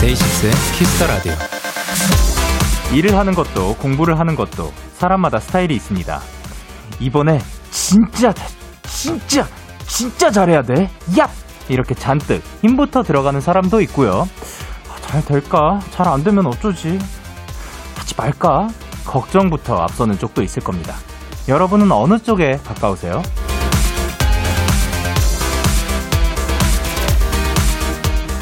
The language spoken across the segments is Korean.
DAY6의 Kiss the Radio. 일을 하는 것도 공부를 하는 것도 사람마다 스타일이 있습니다. 이번에 진짜 진짜 진짜 잘해야 돼. 야! 이렇게 잔뜩 힘부터 들어가는 사람도 있고요. 아, 잘 될까? 잘 안 되면 어쩌지? 하지 말까? 걱정부터 앞서는 쪽도 있을 겁니다. 여러분은 어느 쪽에 가까우세요?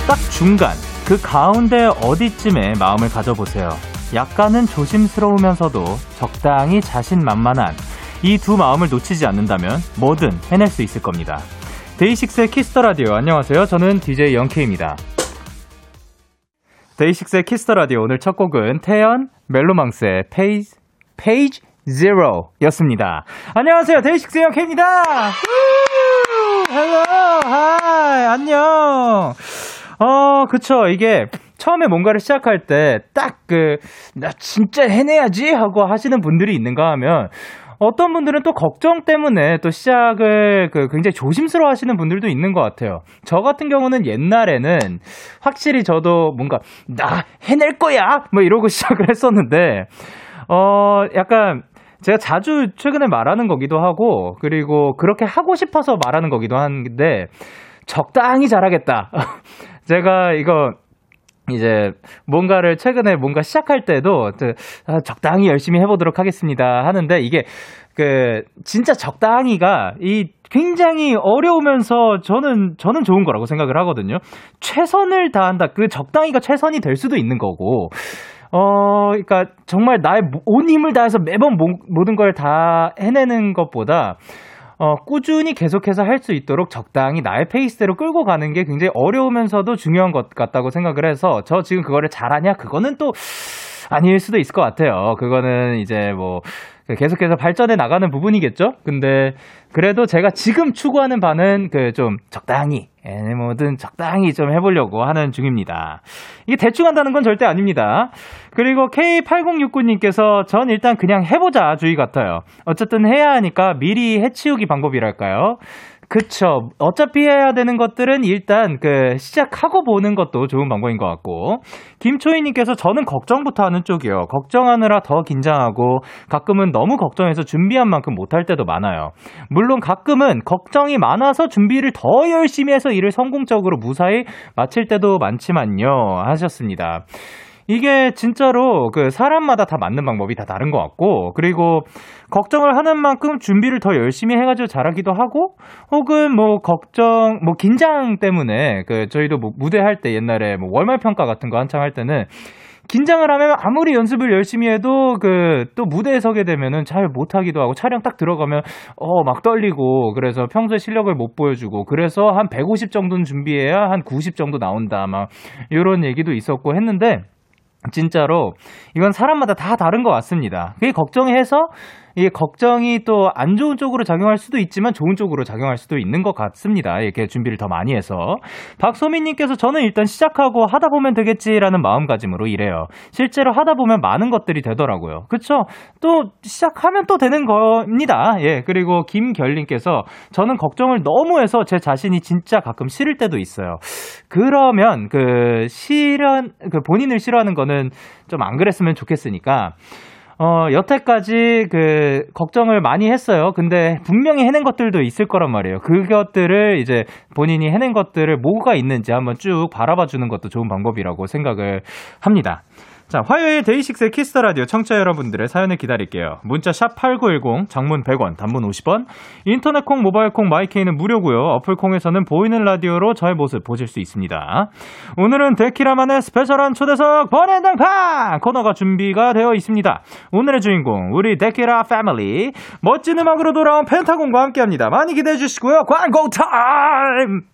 딱 중간, 그 가운데 어디쯤에 마음을 가져보세요. 약간은 조심스러우면서도 적당히 자신만만한 이 두 마음을 놓치지 않는다면 뭐든 해낼 수 있을 겁니다. DAY6의 Kiss the Radio 안녕하세요. 저는 DJ Young K입니다. DAY6의 Kiss the Radio 오늘 첫 곡은 태연 멜로망스의 Page Page Zero였습니다. 안녕하세요. DAY6의 Young K입니다. Hello hi 안녕. 어, 그쵸. 이게 처음에 뭔가를 시작할 때 딱 그, 나 진짜 해내야지 하고 하시는 분들이 있는가 하면 어떤 분들은 또 걱정 때문에 또 시작을 그 굉장히 조심스러워 하시는 분들도 있는 것 같아요. 저 같은 경우는 옛날에는 확실히 저도 뭔가 나 해낼 거야! 뭐 이러고 시작을 했었는데, 어, 약간 제가 자주 최근에 말하는 거기도 하고, 그리고 그렇게 하고 싶어서 말하는 거기도 한데, 적당히 잘하겠다. 제가 이거 이제 뭔가를 최근에 뭔가 시작할 때도 아, 적당히 열심히 해보도록 하겠습니다 하는데 이게 그 진짜 적당히가 이 굉장히 어려우면서 저는 저는 좋은 거라고 생각을 하거든요. 최선을 다한다. 그 적당히가 최선이 될 수도 있는 거고. 어, 그러니까 정말 나의 온 힘을 다해서 매번 모든 걸 다 해내는 것보다 어, 꾸준히 계속해서 할 수 있도록 적당히 나의 페이스대로 끌고 가는 게 굉장히 어려우면서도 중요한 것 같다고 생각을 해서 저 지금 그거를 잘하냐? 그거는 또 아닐 수도 있을 것 같아요. 그거는 이제 뭐 계속해서 발전해 나가는 부분이겠죠? 근데 그래도 제가 지금 추구하는 바는 그 좀 적당히, 예, 뭐든 적당히 좀 해보려고 하는 중입니다. 이게 대충 한다는 건 절대 아닙니다. 그리고 K8069님께서 전 일단 그냥 해보자 주의 같아요. 어쨌든 해야 하니까 미리 해치우기 방법이랄까요? 그쵸. 어차피 해야 되는 것들은 일단 그 시작하고 보는 것도 좋은 방법인 것 같고. 김초희님께서 저는 걱정부터 하는 쪽이요. 걱정하느라 더 긴장하고 가끔은 너무 걱정해서 준비한 만큼 못할 때도 많아요. 물론 가끔은 걱정이 많아서 준비를 더 열심히 해서 일을 성공적으로 무사히 마칠 때도 많지만요. 하셨습니다. 이게 진짜로 그 사람마다 다 맞는 방법이 다 다른 것 같고, 그리고 걱정을 하는 만큼 준비를 더 열심히 해가지고 잘하기도 하고, 혹은 뭐 걱정, 뭐 긴장 때문에 그 저희도 뭐 무대 할 때 옛날에 뭐 월말 평가 같은 거 한창 할 때는 긴장을 하면 아무리 연습을 열심히 해도 그 또 무대에 서게 되면은 잘 못하기도 하고 촬영 딱 들어가면 어 막 떨리고 그래서 평소에 실력을 못 보여주고 그래서 한 150 정도는 준비해야 한 90 정도 나온다 막 이런 얘기도 있었고 했는데 진짜로 이건 사람마다 다 다른 것 같습니다. 그게 걱정해서 이게 걱정이 또 안 좋은 쪽으로 작용할 수도 있지만 좋은 쪽으로 작용할 수도 있는 것 같습니다. 이렇게 준비를 더 많이 해서. 박소민님께서 저는 일단 시작하고 하다 보면 되겠지라는 마음가짐으로 이래요. 실제로 하다 보면 많은 것들이 되더라고요. 그쵸? 또 시작하면 또 되는 겁니다. 예. 그리고 김결님께서 저는 걱정을 너무 해서 제 자신이 진짜 가끔 싫을 때도 있어요. 그러면 그 싫어, 그 본인을 싫어하는 거는 좀 안 그랬으면 좋겠으니까 어, 여태까지 그 걱정을 많이 했어요. 근데 분명히 해낸 것들도 있을 거란 말이에요. 그것들을 이제 본인이 해낸 것들을 뭐가 있는지 한번 쭉 바라봐 주는 것도 좋은 방법이라고 생각을 합니다. 자, 화요일 DAY6의 Kiss the Radio 청취자 여러분들의 사연을 기다릴게요. 문자 샵 8910, 장문 100원, 단문 50원, 인터넷 콩, 모바일 콩, my K는 무료고요. 어플 콩에서는 보이는 라디오로 저의 모습 보실 수 있습니다. 오늘은 데키라만의 스페셜한 초대석 번외당판 코너가 준비가 되어 있습니다. 오늘의 주인공 우리 데키라 패밀리 멋진 음악으로 돌아온 펜타곤과 함께합니다. 많이 기대해 주시고요. 광고 타임!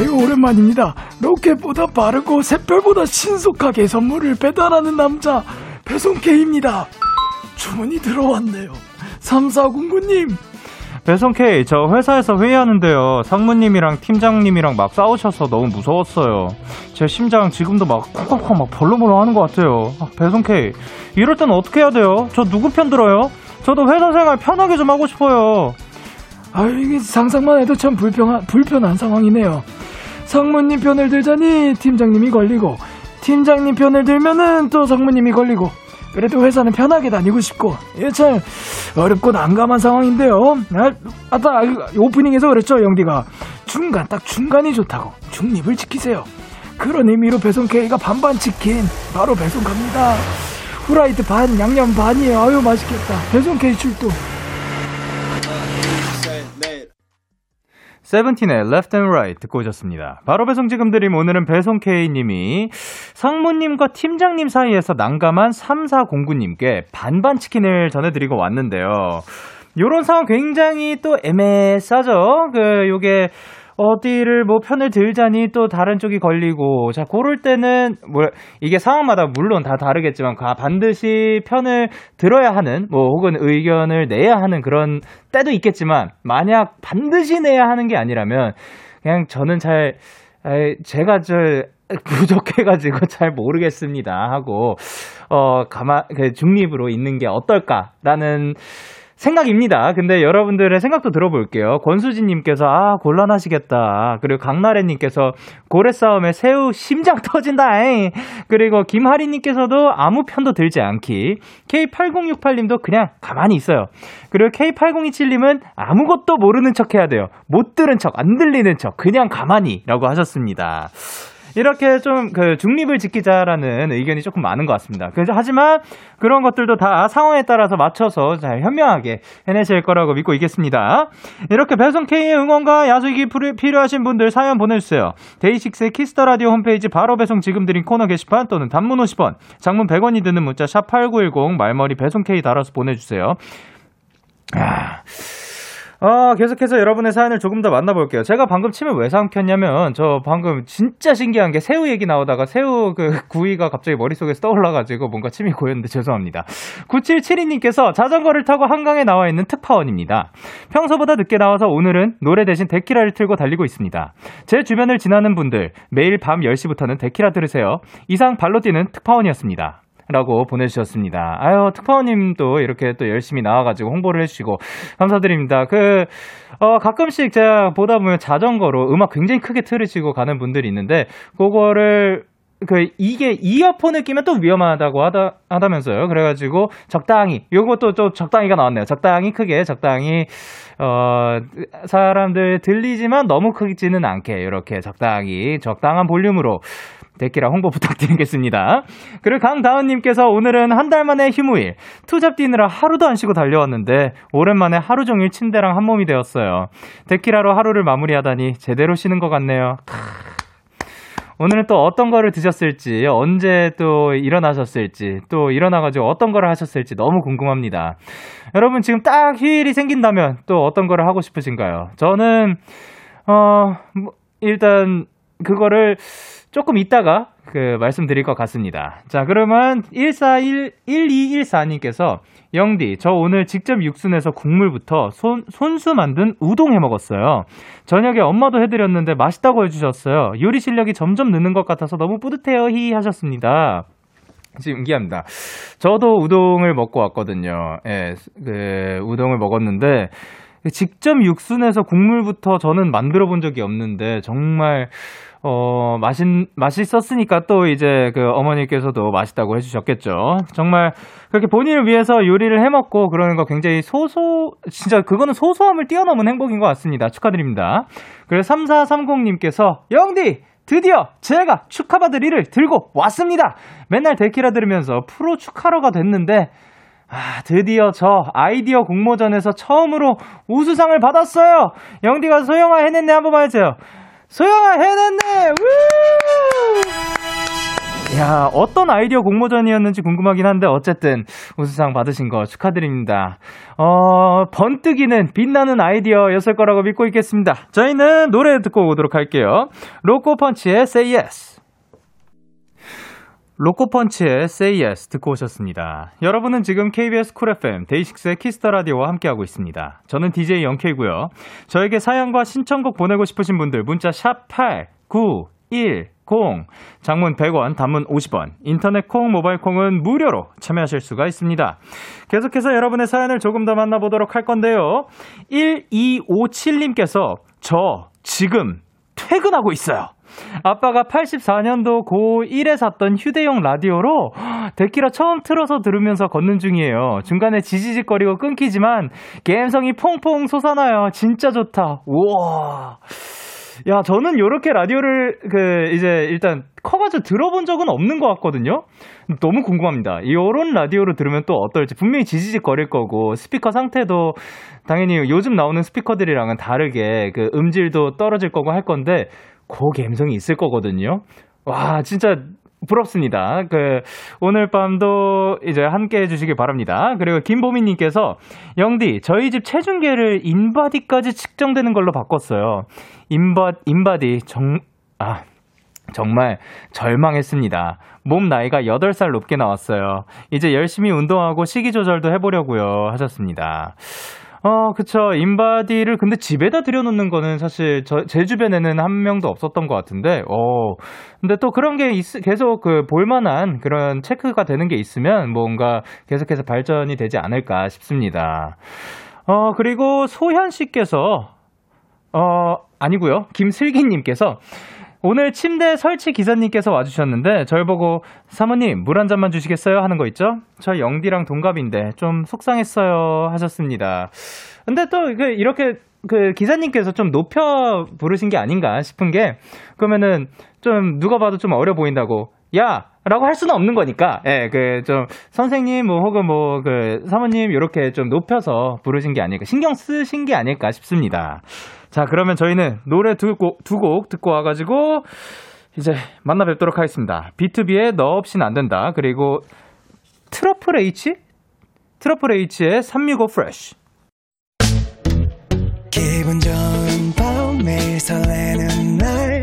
아유 오랜만입니다 로켓보다 빠르고 샛별보다 신속하게 선물을 배달하는 남자 배송K입니다 주문이 들어왔네요 3409님 배송 K, 저 회사에서 회의하는데요. 상무님이랑 팀장님이랑 막 싸우셔서 너무 무서웠어요. 제 심장 지금도 막 콩콩콩 막 벌렁벌렁 하는 것 같아요. 아, 배송 K, 이럴 땐 어떻게 해야 돼요? 저 누구 편 들어요? 저도 회사 생활 편하게 좀 하고 싶어요. 아유, 이게 상상만 해도 참 불편한, 불편한 상황이네요. 상무님 편을 들자니 팀장님이 걸리고, 팀장님 편을 들면은 또 상무님이 걸리고, 그래도 회사는 편하게 다니고 싶고 이게 참 어렵고 난감한 상황인데요. 아, 아까 오프닝에서 그랬죠, 영디가 중간 딱 중간이 좋다고 중립을 지키세요. 그런 의미로 배송 K가 반반 치킨 바로 배송 갑니다. 후라이드 반 양념 반이에요. 아유 맛있겠다. 배송 K 출동. 세븐틴의 Left and Right 듣고 오셨습니다. 바로 배송 지금 드림 오늘은 배송 K님이 상무님과 팀장님 사이에서 난감한 3409님께 반반 치킨을 전해드리고 왔는데요. 요런 상황 굉장히 또 애매싸죠? 그, 요게, 어디를 뭐 편을 들자니 또 다른 쪽이 걸리고. 자 고를 때는 뭐 이게 상황마다 물론 다 다르겠지만 반드시 편을 들어야 하는 뭐 혹은 의견을 내야 하는 그런 때도 있겠지만 만약 반드시 내야 하는 게 아니라면 그냥 저는 잘 제가 저 부족해가지고 잘 모르겠습니다 하고 어 가만 그 중립으로 있는 게 어떨까라는 생각입니다. 근데 여러분들의 생각도 들어볼게요. 권수진님께서, 아, 곤란하시겠다. 그리고 강나래님께서, 고래 싸움에 새우 심장 터진다. 잉 그리고 김하리님께서도 아무 편도 들지 않기. K8068님도 그냥 가만히 있어요. 그리고 K8027님은 아무것도 모르는 척 해야 돼요. 못 들은 척, 안 들리는 척, 그냥 가만히. 라고 하셨습니다. 이렇게 좀 그 중립을 지키자라는 의견이 조금 많은 것 같습니다. 그래서 하지만 그런 것들도 다 상황에 따라서 맞춰서 잘 현명하게 해내실 거라고 믿고 있겠습니다. 이렇게 배송 K의 응원과 야수기 필요하신 분들 사연 보내주세요. DAY6의 Kiss the Radio 홈페이지 바로 배송 지금 드린 코너 게시판 또는 단문 50원, 장문 100원이 드는 문자 샵 #8910 말머리 배송 K 달아서 보내주세요. 아. 어, 계속해서 여러분의 사연을 조금 더 만나볼게요. 제가 방금 침을 왜 삼켰냐면, 저 방금 진짜 신기한 게 새우 얘기 나오다가 새우 그 구이가 갑자기 머릿속에서 떠올라가지고 뭔가 침이 고였는데 죄송합니다. 9772님께서 자전거를 타고 한강에 나와 있는 특파원입니다. 평소보다 늦게 나와서 오늘은 노래 대신 데키라를 틀고 달리고 있습니다. 제 주변을 지나는 분들, 매일 밤 10시부터는 데키라 들으세요. 이상 발로 뛰는 특파원이었습니다. 라고 보내주셨습니다. 아유, 특파원님도 이렇게 또 열심히 나와가지고 홍보를 해주시고 감사드립니다. 그, 어, 가끔씩 제가 보다 보면 자전거로 음악 굉장히 크게 틀으시고 가는 분들이 있는데, 그거를 그 이게 이어폰을 끼면 또 위험하다고 하다 하다면서요. 그래가지고 적당히 요것도 좀 적당히가 나왔네요. 적당히 크게 적당히 어 사람들 들리지만 너무 크지는 않게 이렇게 적당히 적당한 볼륨으로 데키라 홍보 부탁드리겠습니다. 그리고 강다은님께서 오늘은 한 달 만에 휴무일, 투잡 뛰느라 하루도 안 쉬고 달려왔는데, 오랜만에 하루 종일 침대랑 한 몸이 되었어요. 데키라로 하루를 마무리하다니 제대로 쉬는 것 같네요. 오늘은 또 어떤 거를 드셨을지, 언제 또 일어나셨을지, 또 일어나가지고 어떤 거를 하셨을지 너무 궁금합니다. 여러분 지금 딱 휴일이 생긴다면 또 어떤 거를 하고 싶으신가요? 저는, 어, 뭐, 일단, 그거를 조금 이따가 그 말씀드릴 것 같습니다. 자, 그러면 141, 1214님께서 영디, 저 오늘 직접 육순에서 국물부터 손, 손수 만든 우동 해 먹었어요. 저녁에 엄마도 해드렸는데 맛있다고 해주셨어요. 요리 실력이 점점 느는 것 같아서 너무 뿌듯해요. 히 하셨습니다. 지금 기합니다. 저도 우동을 먹고 왔거든요. 예, 그, 우동을 먹었는데, 직접 육순에서 국물부터 저는 만들어 본 적이 없는데, 정말, 어, 맛있, 맛있었으니까 또 이제 그 어머니께서도 맛있다고 해주셨겠죠. 정말 그렇게 본인을 위해서 요리를 해 먹고 그러는 거 굉장히 소소, 진짜 그거는 소소함을 뛰어넘은 행복인 것 같습니다. 축하드립니다. 그래서 3430님께서, 영디! 드디어 제가 축하받을 일을 들고 왔습니다. 맨날 데키라 들으면서 프로 축하러가 됐는데, 아, 드디어 저 아이디어 공모전에서 처음으로 우수상을 받았어요. 영디가 소영아 해냈네 한 번만 해줘요. 소영아 해냈네! 우! 야, 어떤 아이디어 공모전이었는지 궁금하긴 한데, 어쨌든, 우수상 받으신 거 축하드립니다. 어, 번뜩이는 빛나는 아이디어였을 거라고 믿고 있겠습니다. 저희는 노래 듣고 오도록 할게요. 로꼬, 펀치의 Say Yes. 로꼬, 펀치의 Say Yes 듣고 오셨습니다. 여러분은 지금 KBS 쿨 FM 데이식스의 키스터 라디오와 함께하고 있습니다. 저는 DJ Young K고요. 저에게 사연과 신청곡 보내고 싶으신 분들 문자 샵 8 9 1 0 장문 100원, 단문 50원, 인터넷 콩, 모바일 콩은 무료로 참여하실 수가 있습니다. 계속해서 여러분의 사연을 조금 더 만나보도록 할 건데요. 1257님께서 저 지금 퇴근하고 있어요. 아빠가 84년도 고1에 샀던 휴대용 라디오로 데키라 처음 틀어서 들으면서 걷는 중이에요. 중간에 지지직거리고 끊기지만 감성이 퐁퐁 솟아나요. 진짜 좋다. 우와. 야, 저는 요렇게 라디오를, 그, 이제, 일단, 커가지고 들어본 적은 없는 것 같거든요? 너무 궁금합니다. 요런 라디오를 들으면 또 어떨지. 분명히 지지직 거릴 거고, 스피커 상태도, 당연히 요즘 나오는 스피커들이랑은 다르게, 그, 음질도 떨어질 거고 할 건데, 그 감성이 있을 거거든요? 와, 진짜, 부럽습니다. 그, 오늘 밤도 이제 함께 해주시기 바랍니다. 그리고 김보미님께서, 영디, 저희 집 체중계를 인바디까지 측정되는 걸로 바꿨어요. 인바, 인바디, 정, 아, 정말 절망했습니다. 몸 나이가 8살 높게 나왔어요. 이제 열심히 운동하고 식이 조절도 해보려고요. 하셨습니다. 어, 그쵸. 인바디를 근데 집에다 들여놓는 거는 사실 저, 제 주변에는 한 명도 없었던 것 같은데, 어, 근데 또 그런 게 있, 계속 그 볼만한 그런 체크가 되는 게 있으면 뭔가 계속해서 발전이 되지 않을까 싶습니다. 어, 그리고 소현 씨께서, 어, 아니고요 김슬기님께서 오늘 침대 설치 기사님께서 와주셨는데 절 보고 사모님 물 한 잔만 주시겠어요 하는 거 있죠? 저 영디랑 동갑인데 좀 속상했어요 하셨습니다. 근데 또 이렇게 그 기사님께서 좀 높여 부르신 게 아닌가 싶은 게 그러면은 좀 누가 봐도 좀 어려 보인다고 야 라고 할 수는 없는 거니까, 예, 그, 좀, 선생님, 뭐, 혹은 뭐, 그, 사모님, 이렇게 좀 높여서 부르신 게 아닐까, 신경 쓰신 게 아닐까 싶습니다. 자, 그러면 저희는 노래 두 곡, 두 곡 듣고 와가지고, 이제 만나 뵙도록 하겠습니다. B2B의 너 없인 안 된다. 그리고 트러플 H? 트러플 H의 365 프레쉬. 기분 좋은 밤 매일 설레는 날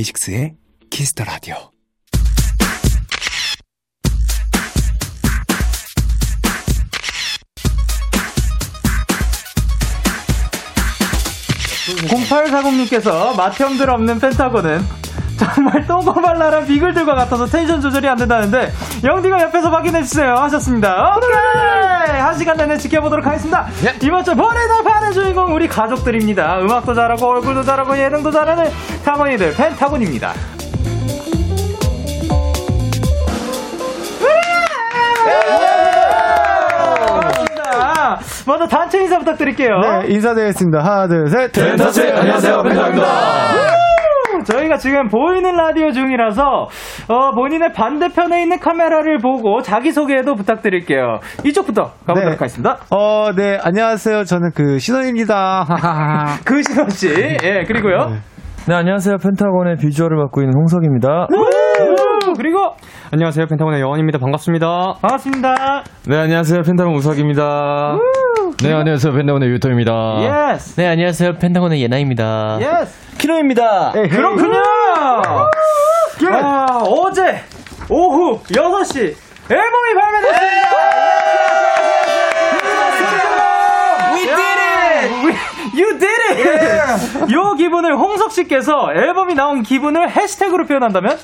데이식스의 키스터 라디오. 공8 4 0님께서 맏형들 없는 펜타곤은 정말 똥꼬발랄한 비글들과 같아서 텐션 조절이 안 된다는데 영디가 옆에서 확인해주세요 하셨습니다. 오케이! 한 시간 내내 지켜보도록 하겠습니다. 이번 주 번외다 파는 주인공 우리 가족들입니다. 음악도 잘하고 얼굴도 잘하고 예능도 잘하는 타곤이들 펜타곤입니다. 먼저 단체 인사 부탁드릴게요. 네, 인사드리겠습니다. 하나, 둘, 셋. 펜타스, 안녕하세요, 펜타입니다. 저희가 지금 보이는 라디오 중이라서 어, 본인의 반대편에 있는 카메라를 보고 자기소개도 부탁드릴게요. 이쪽부터 가보도록 네. 하겠습니다. 어, 네, 안녕하세요. 저는 그 신원입니다. 그 신원씨. 예, 그리고요. 네, 안녕하세요. 펜타곤의 비주얼을 맡고 있는 홍석입니다. 우! 그리고 안녕하세요. 펜타곤의 영원입니다. 반갑습니다. 반갑습니다. 네, 안녕하세요. 펜타곤 우석입니다. 네, 안녕하세요. 펜타곤의 유토입니다. Yes. 네, 안녕하세요. 펜타곤의 여원입니다. Yes. 키노입니다. 그렇군요. 아, 어제 오후 6시 앨범이 발매됐습니다. We did it! You did it! 요 기분을 홍석 씨께서 앨범이 나온 기분을 해시태그로 표현한다면?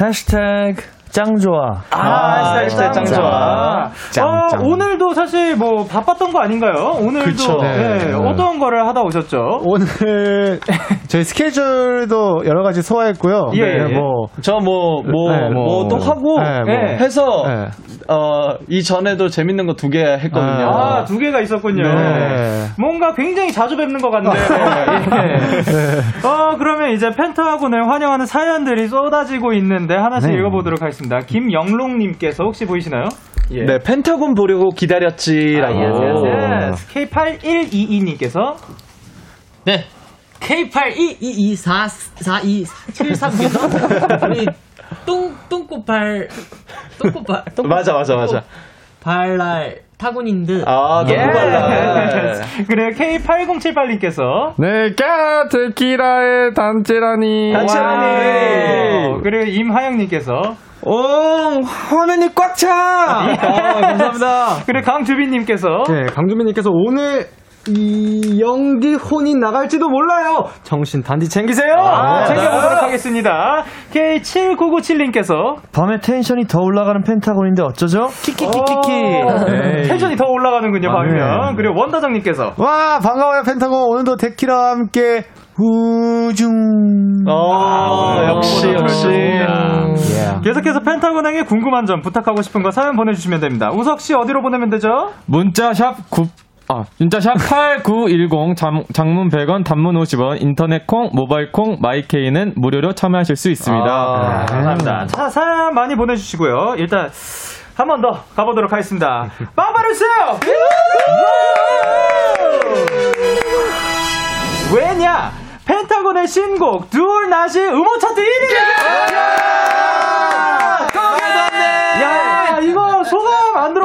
해시태그 짱 좋아. 아, 해시태그 짱 좋아. 짱, 어, 짱. 오늘도 사실 뭐 바빴던 거 아닌가요? 오늘도 그쵸. 네, 네. 어떤 거를 하다 오셨죠? 오늘 저희 스케줄도 여러 가지 소화했고요. 예, 예. 네, 뭐저 뭐뭐 네, 뭐또 하고 네, 뭐. 네. 해서 네. 어 이전에도 재밌는 거 두 개 했거든요. 아, 두 개가 있었군요. 네. 뭔가 굉장히 자주 뵙는 것 같네요. 예. 어, 그러면 이제 펜타곤을 환영하는 사연들이 쏟아지고 있는데 하나씩 네. 읽어 보도록 하겠습니다. 김영롱님께서 혹시 보이시나요? 예. 네, 펜타곤 보려고 기다렸지라고. 아, 예스, 예스. K8122님께서 네. K8222444273님께서 우리 똥, 똥꼬발, 똥꼬발, 똥 맞아, 맞아, 맞아. 발랄 타곤인드. 아, 예. 너무 발라. 그래요. K8078님께서 네, 까 데키라의 단체라니. 와우. 그리고 임하영님께서 오, 화면이 꽉 차! 아, 감사합니다. 그리고 강주빈님께서 네, 강주민님께서 오늘 이 연기 혼이 나갈지도 몰라요. 정신 단디 챙기세요. 아, 챙겨보도록 하겠습니다. K7997님께서 밤에 텐션이 더 올라가는 펜타곤인데 어쩌죠? 키키키키키. 네. 텐션이 더 올라가는군요, 방면. 네. 그리고 원다정님께서 와 반가워요 펜타곤 오늘도 데키라와 함께 우중. 어, 역시, 역시. 계속해서 펜타곤에게 궁금한 점, 부탁하고 싶은 거 사연 보내주시면 됩니다. 우석 씨 어디로 보내면 되죠? 문자 샵 9 아, 문자샵 8910 장, 장문 100원 단문 50원 인터넷 콩 모바일 콩 마이케이는 무료로 참여하실 수 있습니다. 아, 감사합니다. 자, 사연 많이 보내 주시고요. 일단 한 번 더 가보도록 하겠습니다. 빵빠르세요! 왜냐? 펜타곤의 신곡 DO or NOT이 음원 차트 1위! 야,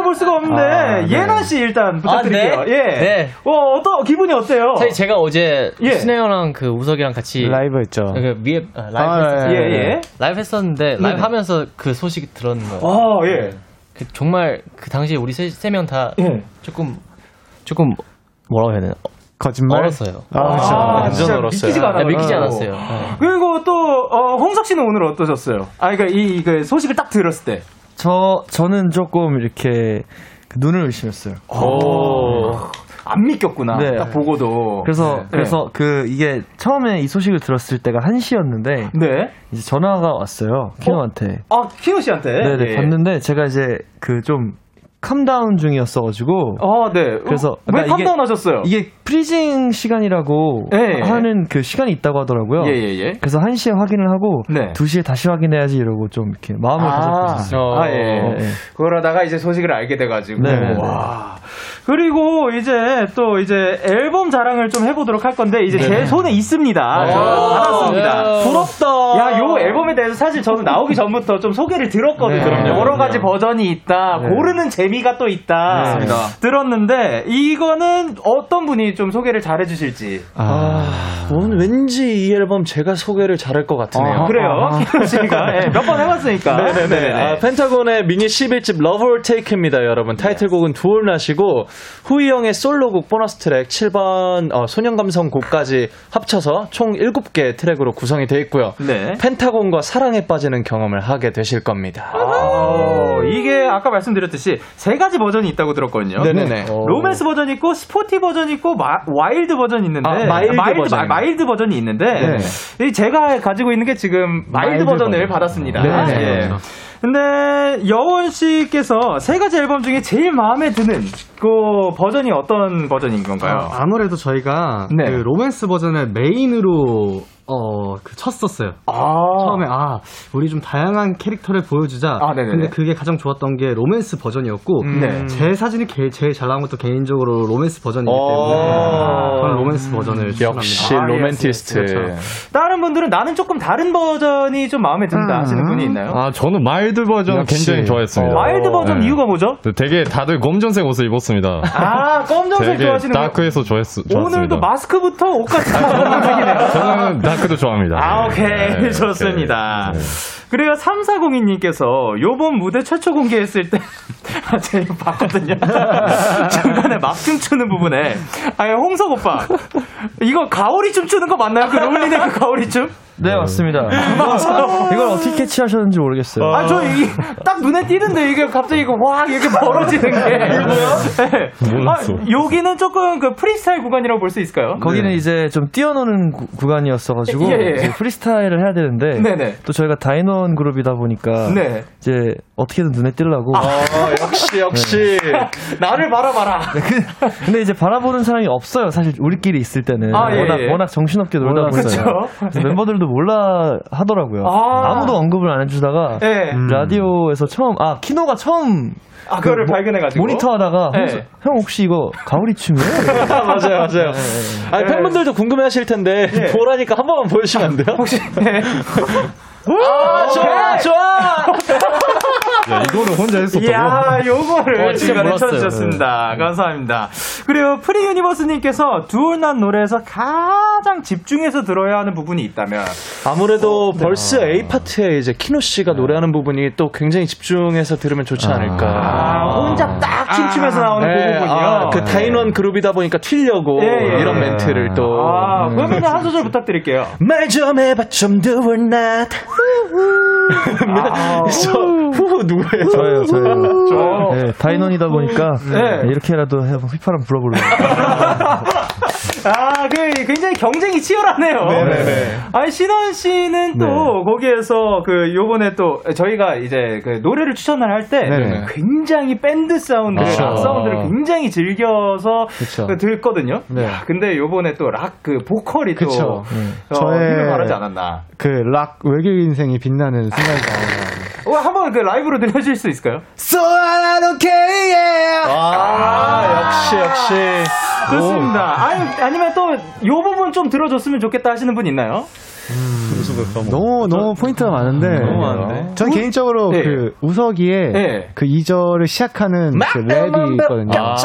들어볼 수가 없는데 아, 네. 예나 씨 일단 부탁드릴게요. 아, 네? 예. 네. 어, 어떤 기분이 어때요? 사실 제가 어제 예. 신원이 형이랑 그 우석이랑 같이 라이브 했죠. 그 위에 아, 라이브 아, 했었어요. 예, 예. 라이브 했었는데 라이브 네네. 하면서 그 소식 들었는 거예요. 어, 예. 그 정말 그 당시에 우리 세명다 예. 조금 조금 뭐라고 해야 되나 거짓말. 얼었어요. 아, 그렇죠. 아, 완전 진짜 얼었어요. 믿기지가 않아요. 네, 믿기지 않았어요. 네. 그리고 또 어, 홍석 씨는 오늘 어떠셨어요? 아, 그러니까 이, 그 소식을 딱 들었을 때. 저 저는 조금 이렇게 그 눈을 의심했어요. 오. 안 믿겼구나. 네. 딱 보고도. 그래서 네. 그래서 그 이게 처음에 이 소식을 들었을 때가 1시였는데 네. 이제 전화가 왔어요. 키노한테. 아, 키노 씨한테. 네네 예. 봤는데 제가 이제 그 좀 calm down 중이었어가지고 어, 네. 그래서 어, 왜 그러니까 이게- calm down 하셨어요? 이게 freezing 시간이라고 예. 하는 그 시간이 있다고 하더라고요. 예, 예, 예. 그래서 1시에 확인을 하고 네. 2시에 다시 확인해야지 이러고 좀 이렇게 마음을 아, 다잡고 아, 예. 네, 네. 그러다가 이제 소식을 알게 돼가지고. 네, 네, 네. 와. 그리고 이제 또 이제 앨범 자랑을 좀 해보도록 할 건데, 이제 제 손에 있습니다. 저 받았습니다. 부럽다. 야, 요 앨범에 대해서 사실 저는 나오기 전부터 좀 소개를 들었거든요. 네, 그럼요, 여러 가지 그럼요. 버전이 있다. 네. 고르는 재미가 또 있다. 네. 들었는데, 이거는 어떤 분이 좀 소개를 잘 해주실지. 아, 오늘 왠지 이 앨범 제가 소개를 잘할 것 같으네요. 아, 그래요? 키노 씨가 예, 몇번 해봤으니까. 네네네. 아, 펜타곤의 미니 11집 Love or Take입니다, 여러분. 타이틀곡은 DO or NOT이고 후이 형의 솔로곡 보너스 트랙 7번 어, 소년 감성 곡까지 합쳐서 총 7개 트랙으로 구성이 되어 있고요. 네. 펜타곤과 사랑에 빠지는 경험을 하게 되실 겁니다. 아, 이게 아까 말씀드렸듯이 세 가지 버전이 있다고 들었거든요. 네네네. 로맨스 버전 있고 sporty 버전 있고 마- mild 버전 있는데 아, mild 버전. mild 버전이 있는데 이 제가 가지고 있는 게 지금 mild, mild 버전을 버전. 받았습니다. 네 네. 예. 근데 여원 씨께서 세 가지 앨범 중에 제일 마음에 드는 그 버전이 어떤 버전인 건가요? 아무래도 저희가 네. 그 로맨스 버전을 메인으로 어, 그 쳤었어요. 아, 처음에 아 우리 좀 다양한 캐릭터를 보여주자. 아, 네네네. 근데 그게 가장 좋았던 게 로맨스 버전이었고 음. 네. 제 사진이 게- 제일 잘 나온 것도 개인적으로 로맨스 버전이기 때문에 오. 저는 로맨스 버전을 역시 추천합니다. 아, 로맨티스트. Yes, yes, 그렇죠. 다른 분들은 나는 조금 다른 버전이 좀 마음에 든다 하시는 분이 있나요? 아, 저는 mild 버전 역시. 굉장히 좋아했습니다. mild 버전 네. 이유가 뭐죠? 되게 다들 검정색 옷을 입었습니다. 아, 검정색 되게 좋아하시는 분. 다크해서 좋아했, 좋았습니다. 오늘도 마스크부터 옷까지 다 검정색이네요. 저는 다크도 좋아합니다. 아, 오케이. 네, 좋습니다. 네. 그래요 3402님께서 요번 무대 최초 공개했을 때 아, 제가 이거 봤거든요. 중간에 막 춤추는 부분에 아니 홍석 오빠 이거 가오리 춤 추는 거 맞나요? 그 롤리네 그 가오리 춤? 네, 맞습니다. 이걸, 이걸 어떻게 캐치하셨는지 모르겠어요. 아, 저, 이, 딱 눈에 띄는데, 이게 갑자기 이거 확 이렇게 벌어지는 게. 이거 뭐야? 몰랐어. 아, 여기는 조금 그 프리스타일 구간이라고 볼 수 있을까요? 거기는 이제 좀 뛰어노는 구, 구간이었어가지고 예, 예. 프리스타일을 해야 되는데 네네. 또 저희가 다이논 그룹이다 보니까 네. 이제 어떻게든 눈에 띄려고 어, 역시 역시 나를 바라봐라. 근데 이제 바라보는 사람이 없어요 사실 우리끼리 있을 때는 아, 예, 워낙 예. 워낙 정신없게 놀다 보니까 멤버들도 몰라 하더라고요 아. 아무도 언급을 안 해주다가 예. 라디오에서 처음 아 키노가 처음 아, 그거를 그 모- 발견해가지고. 모니터하다가 네. 홍- 형 혹시 이거 가오리 춤이에요? 맞아요 맞아요. 아니 팬분들도 궁금해하실 텐데 보라니까 한 번만 보여주시면 안 돼요? 혹시, 네. 아 좋아 좋아. 야, 이거는 혼자 했었다고? 이야, 요거를 어, 진짜 중간에 몰랐어요. 쳐주셨습니다. 감사합니다. 그리고 프리 유니버스님께서 DO or NOT 노래에서 가장 집중해서 들어야 하는 부분이 있다면 아무래도 벌스 A 파트에 이제 키노 씨가 노래하는 부분이 또 굉장히 집중해서 들으면 좋지 않을까. 아, 혼자 딱 춤추면서 나오는 그 네, 부분이요. 아, 그 다인원 그룹이다 보니까 튀려고 예, 예. 이런 멘트를 또. 아, 그러면 한 소절 부탁드릴게요. 말 좀 해봐 좀 do or not. 저, 후, 누 구예요? 저예요 저예요 저. 네, 다이논이다 보니까 네. 이렇게라도 해 휘파람 불어보려고 아, 그 굉장히 경쟁이 치열하네요. 네네네. 아니 신원 씨는 또 네. 거기에서 그 요번에 또 저희가 이제 그 노래를 추천을 할때 네네. 굉장히 밴드 사운드, 그쵸. 락 사운드를 굉장히 즐겨서 그쵸. 그 듣거든요. 네. 야, 근데 요번에 또 락 그 보컬이 또 그쵸. 어, 저의- 발하지 않았나. 그 락 외계 인생이 빛나는 순간이 어, 한번 그 라이브로 들려줄 수 있을까요? So I don't care, yeah. 아, 역시, 역시. 좋습니다. 아니, 아니면 또 요 부분 좀 들어줬으면 좋겠다 하시는 분 있나요? 너무 너무 포인트가 많은데. 너무 많은데? 전 개인적으로 네. 그 우석이의 네. 그 2절을 시작하는 그 랩이 있거든요. 아,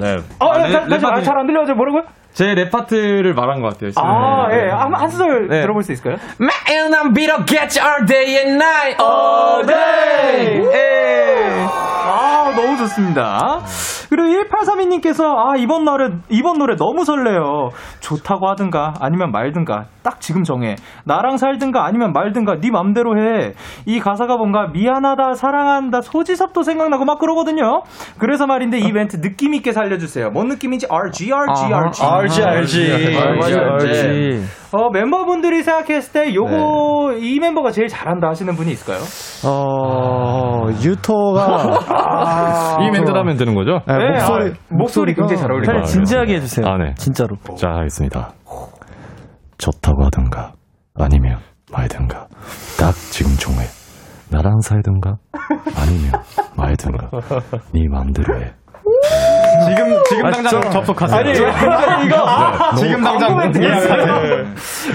랩. 어, 아, 잘, 랩, 랩잘안 들려요. 뭐라고요? 제 랩 파트를 말한 것 같아요. 지금. 아, 네. 예. 한, 한 소절 네. 들어볼 수 있을까요? Man, I'm beat up, get you all day and night. all day. 예. 아, 좋습니다. 그리고 1832님께서 아, 이번 노래, 이번 노래 너무 설레요. 좋다고 하든가 아니면 말든가 딱 지금 정해. 나랑 살든가 아니면 말든가 네 맘대로 해. 이 가사가 뭔가 미안하다, 사랑한다, 소지섭도 생각나고 막 그러거든요. 그래서 말인데 이 멘트 느낌 있게 살려주세요. 뭔 느낌인지 RG, RG, RG. RG, RG. 네. 알지 어, 멤버분들이 생각했을 때 요거 이 멤버가 제일 잘한다 하시는 분이 있을까요? 어, 유토가 이 멘트를 하면 되는 거죠? 네, 네, 목소리 아, 목소리 굉장히 잘 어울리고. 차라리 진지하게 해주세요 아, 네. 진짜로 자, 하겠습니다. 좋다고 하든가, 아니면 말든가, 딱 지금 정해. 나랑 살든가, 아니면 말든가, 네 맘대로 해. 지금 지금 당장 접속하세요. 아니 이거 이거 아, 지금 당장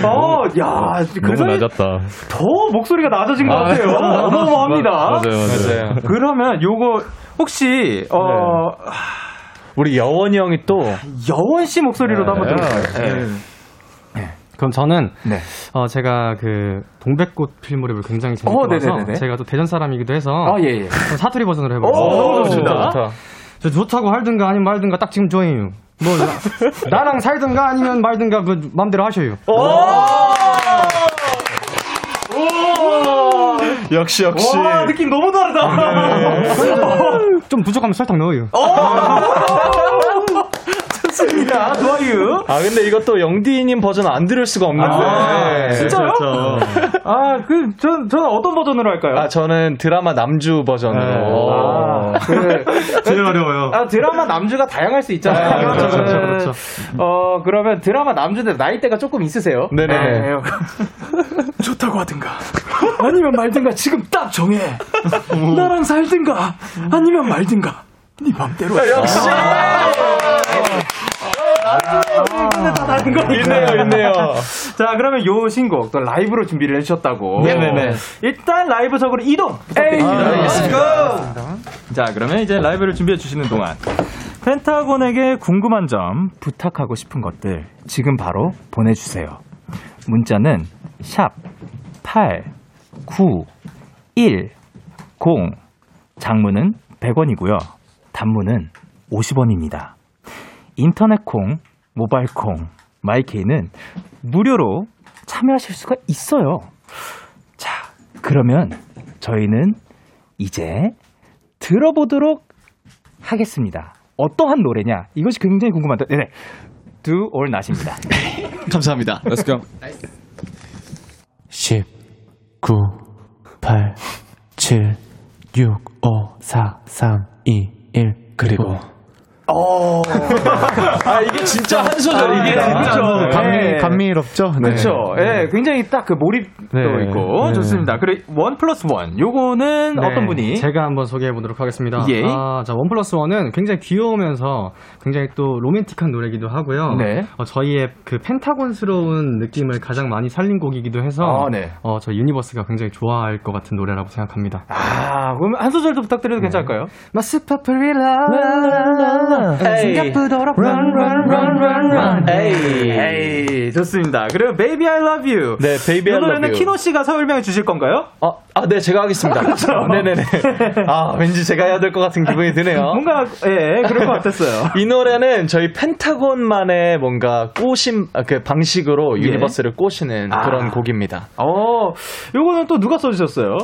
어, 야, 그 너무 사이 낮았다. 더 목소리가 낮아진 것 같아요. 어마어마합니다. 맞아요, 맞아요. 그러면 요거 혹시 어 우리 여원이 형이 또 여원 씨 목소리로도 한번 들어볼까요? 그럼 저는 네. 어, 제가 그 동백꽃 필모랩을 굉장히 재밌게 어, 봐서 네네네네. 제가 또 대전 사람이기도 해서 아 예. 예. 좀 사투리 버전으로 오, 해보겠습니다. 너무 좋습니다. 좋다. 저 좋다고 할든가 아니면 말든가 딱 지금 정해요. 뭐 나, 랑 살든가 아니면 말든가 그 맘대로 하셔요. 역시, 역시. 와 느낌 너무 다르다. 좀 부족하면 설탕 넣어요. 좋습니다. 좋아요. 아, 근데 이것도 영디님 버전 안 들을 수가 없는데. 아, 진짜요? 그렇죠. 아, 그, 전, 저는 어떤 버전으로 할까요? 아, 저는 드라마 남주 버전으로. 아, 그, 제일 어려워요. 아, 드라마 남주가 다양할 수 있잖아요. 아, 그렇죠, 그렇죠, 그렇죠. 어, 그러면 드라마 남주인데 나이대가 조금 있으세요? 네네네. 네. 좋다고 하든가. 아니면 말든가 지금 딱 정해. 나랑 살든가. 아니면 말든가. 네 맘대로 해. 역시! 근데 다 다른 거니까. 있네요, 있네요. 자, 그러면 요 신곡 또 라이브로 준비를 해주셨다고. 네네네. 일단 라이브석으로 이동 부탁드립니다. 자, 그러면 이제 라이브를 준비해 주시는 동안 펜타곤에게 궁금한 점, 부탁하고 싶은 것들 지금 바로 보내주세요. 문자는 샵 8, 9, 1, 0. 장문은 100원이고요. 단문은 50원입니다. 인터넷 콩, 모바일 콩, 마이케이는 무료로 참여하실 수가 있어요. 자, 그러면 저희는 이제 들어보도록 하겠습니다. 어떠한 노래냐? 이것이 굉장히 궁금한데, 네네. Do or not입니다. 감사합니다. Let's go. 10, 9, 8, 7, 6, 5, 4, 3, 2, 1, 그리고. 아, 이게 진짜 한 소절입니다. 이게 그렇죠. 감미, 네. 감미롭죠? 네. 그렇죠. 예, 굉장히 딱 그 몰입도 네. 있고 네. 좋습니다. 그리고 원 플러스 원 요거는 네, 어떤 분이 제가 한번 소개해 보도록 하겠습니다. 예. 아, 자, 원 플러스 원은 굉장히 귀여우면서 굉장히 또 로맨틱한 노래기도 하고요. 네. 어, 저희의 그 펜타곤스러운 느낌을 가장 많이 살린 곡이기도 해서 아, 네. 어, 저 유니버스가 굉장히 좋아할 것 같은 노래라고 생각합니다. 아, 그럼 한 소절도 부탁드려도 괜찮을까요? 마스파프리라 에이. 에이. 에이, 좋습니다. 그리고 Baby I Love You. 네, Baby I 이 노래는 Love You. 키노 씨가 설명해 주실 건가요? 아, 아, 네, 제가 하겠습니다. 네네네. 아, 왠지 제가 해야 될 것 같은 기분이 드네요. 뭔가 예, 그럴 것 같았어요. 이 노래는 저희 펜타곤만의 뭔가 꼬심, 아, 그 방식으로 예. 유니버스를 꼬시는 아. 그런 곡입니다. 어, 요거는 또 누가 써주셨어요?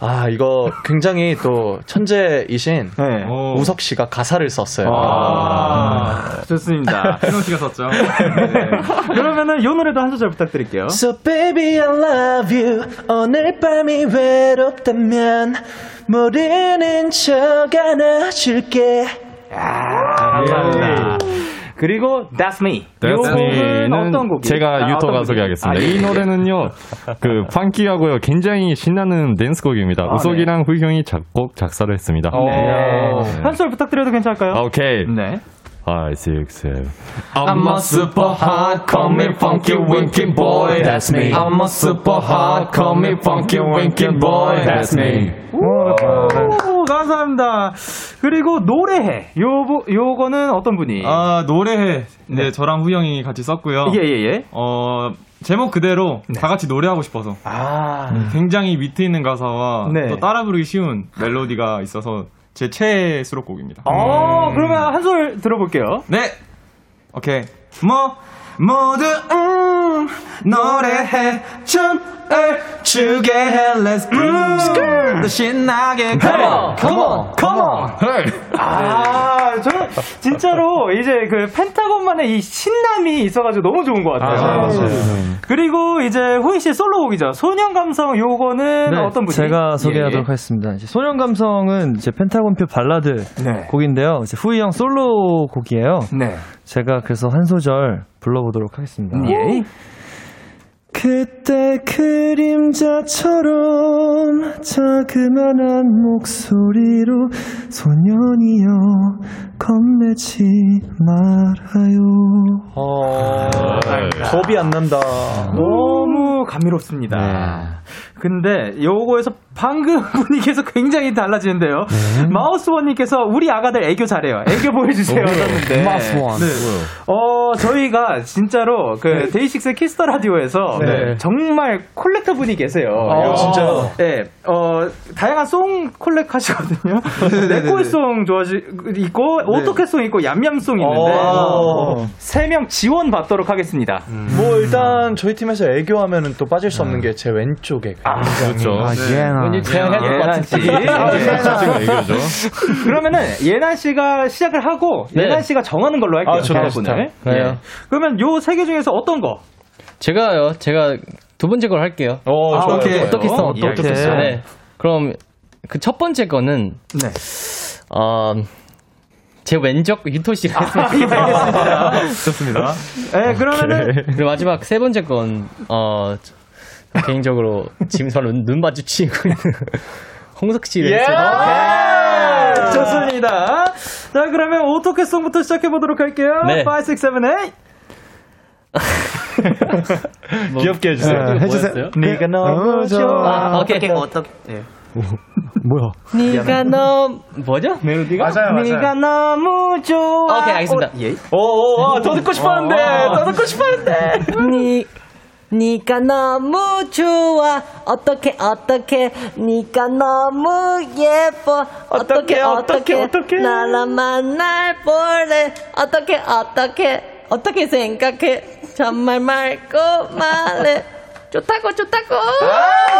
아, 이거 굉장히 또 천재이신 네. 우석 씨가 가사를 썼어요. 아, 좋습니다. 키노 씨가 썼죠. 네. 그러면은 요 노래도 한 소절 부탁드릴게요. So baby I love you 오늘 밤이 외롭다면 모르는 척 안아줄게 감사합니다. 그리고 That's Me. 요거는 어떤 곡이에요? 제가 아, 유토가 어떤 소개하겠습니다. 아, 이 예. 노래는요, 그 펑키하고요, 굉장히 신나는 댄스곡입니다. 아, 우석이랑 후형이 작곡 작사를 했습니다. 네. 한 소절 부탁드려도 괜찮을까요? 오케이. 네. 5, 6, 7. I'm a super hot, call me funky winky boy, that's me. I'm a super hot, call me funky winky boy, that's me. 오, 감사합니다. 그리고 노래해. 요, 요거는 어떤 분이? 아, 노래해. 네, 저랑 후영이 같이 썼고요. 예, 예, 예. 어, 제목 그대로 네. 다 같이 노래하고 싶어서. 아. 굉장히 위트 있는 가사와 네. 또 따라 부르기 쉬운 멜로디가 있어서 제 최애 수록곡입니다. 어, 그러면 한 소절 들어볼게요. 네. 오케이. 뭐 모두 음 노래해 춤을 추게 해 Let's groove 더 신나게 Come on Come on, come on. 아, 저 진짜로 이제 그 펜타곤만의 이 신남이 있어가지고 너무 좋은 것 같아요. 그리고 이제 후이 씨의 솔로곡이죠. 소년 감성 요거는 네, 어떤 분이? 제가 소개하도록 예. 하겠습니다. 이제 소년 감성은 이제 펜타곤표 발라드 네. 곡인데요. 이제 후이 형 솔로 곡이에요. 네. 제가 그래서 한 소절 불러보도록 하겠습니다. 예. 그때 그림자처럼 자그마한 목소리로 소년이여 겁내지 말아요. 어, 겁이 안 난다. 너무 감미롭습니다. 근데 요거에서 방금 분위기에서 굉장히 달라지는데요. 마우스원님께서 우리 아가들 애교 잘해요. 애교 보여주세요. 하셨는데. 마우스원. 어, 저희가 진짜로 그 데이식스 키스터 라디오에서 네. 정말 콜렉터 분이 계세요. 아, 어, 진짜요? 네, 어, 다양한 송 콜렉 하시거든요. 네콜송 좋아지, 있고, 오토캐송 있고, 얌얌송 있는데, 어. 세명 지원 받도록 하겠습니다. 뭐 일단 저희 팀에서 애교하면은 또 빠질 수 없는 게 제 왼쪽에 아, 그렇죠. 아, 예나. 왠지 재현해야 될것 같은데. 지금 애교죠. 그러면은 예난 씨가 시작을 하고 네. 예난 씨가 정하는 걸로 할게요. 아, 좋다, 좋다. 네. 예. 그러면 요 세 개 중에서 어떤 거? 제가요, 제가 두 번째 걸 할게요. 어, 아, 좋아요, 오케이. 어떻게 써? 예, 어떻게 써? 네. 그럼 그 첫 번째 거는 네. 어, 제 왼쪽 유토 씨가 했으면 예, 알겠습니다. 좋습니다. 예, 그러면은 그리고 마지막 세 번째 건, 어, 저- 개인적으로 지금 서로 눈, 눈 마주치고 있는 홍석 씨를 예! 했어요. 예! 좋습니다. 자, 그러면 오토캐송부터 시작해 보도록 할게요. 네. 5, 6, 7, 8. 귀엽게 해주세요. 네, 해주세요. 네가 너무 좋아. 아, 오케이. 어떻게? 예. 뭐야? 네가 너무 뭐죠? 멜로디가 네가 너무 좋아. 오케이, 알겠습니다. 어, 예. 오, 오, 오, 더 듣고 싶었는데, 더 듣고 싶었는데. 니 네가 너무 좋아 어떻게 어떻게 네가 너무 예뻐 어떻게 어떻게 어떻게 나랑 만날 볼래 어떻게 어떻게 어떻게 생각해 정말 맑고 말해 좋다고 좋다고 아,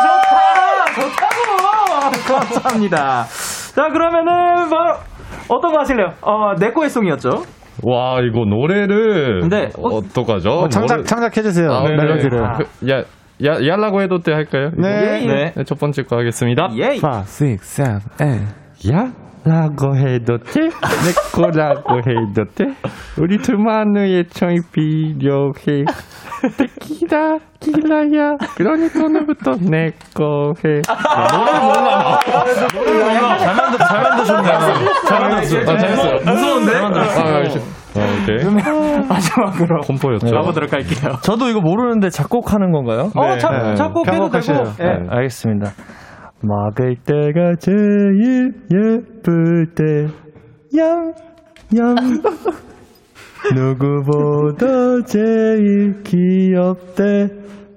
좋다! 좋다고! 감사합니다. 자, 그러면은, 바로, 어떤 거 하실래요? 어, 내꺼의 송이었죠? 와 이거 노래를 네. 어, 어떡하죠? 어, 창작- 노래- 창작해 주세요. 아, 네네. 멜로디를. 그, 야, 야, 야라고 해도 때 할까요? 네. 이거? 네. 첫 번째 거 하겠습니다. 예. 5, 6, 7, 8. 야? 라고 해도 돼? 내 거라고 해도 돼? 우리 둘만의 애청이 필요해. 기라, 기라야. 그러니까 오늘부터 내 거 해. 노래 몰라. 노래 몰라. 잘 만들, 잘 만드셨네요. 잘 만들었어요. 아, 잘했어요. 무서운데? 잘 만들었어요. 아, 아, 오케이. 마지막으로. 콤포였죠. 가보도록 할게요. 저도 이거 모르는데 작곡하는 건가요? 어, 작- 작곡해도 되고. 예. 네, 알겠습니다. 막을 때가 제일 예쁠 때, 양, 양. 누구보다 제일 귀엽대,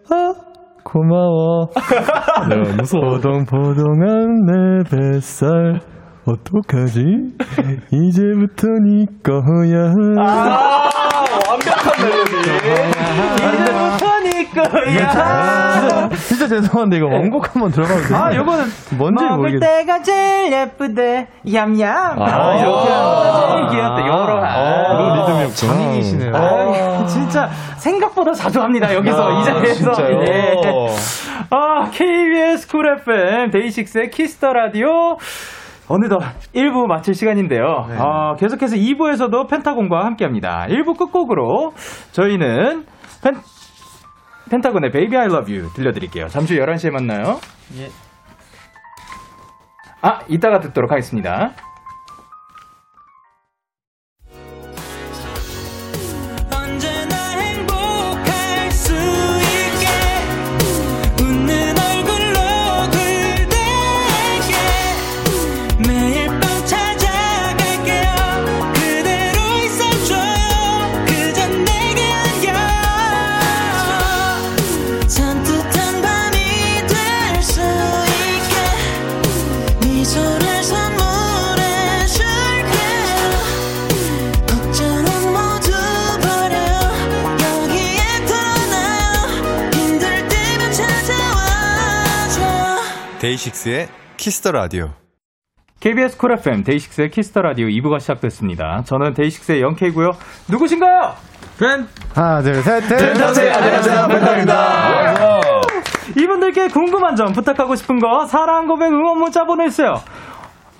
아, 고마워. 야, 무서워. 포동포동한 내 뱃살, 어떡하지? 이제부터 네 거야. 아, 완벽한 멜로디. 네 거야. 진짜, 진짜 죄송한데 이거 원곡 한번 들어가도 돼요? 아, 요거는 뭔지 먹을 모르겠어. 때가 제일 예쁘대. 얌얌. 아, 이렇게 아. 제일 귀엽대. 요런. 아, 리듬이었구나. 장인이시네요. 아, 진짜 생각보다 자주 합니다. 여기서 아, 이 자리에서. 진짜요? 예. 아, KBS 쿨 FM 데이식스의 키스 더 라디오. 어느덧 1부 마칠 시간인데요. 네. 아, 계속해서 2부에서도 펜타곤과 함께 합니다. 1부 끝곡으로 저희는 펜, 펜타곤의 Baby I Love You 들려드릴게요. 잠시 후 11시에 만나요. 예. 아, 이따가 듣도록 하겠습니다. 데이식스의 키스 더 라디오. KBS 쿨 FM 데이식스의 키스 더 라디오 2부가 시작됐습니다. 저는 데이식스의 영케이고요. 누구신가요? 벤 하나, 둘, 셋, 펜타곤. 안녕하세요. 펜타곤입니다. 이분들께 궁금한 점 부탁하고 싶은 거 사랑 고백 응원 문자 보내주세요.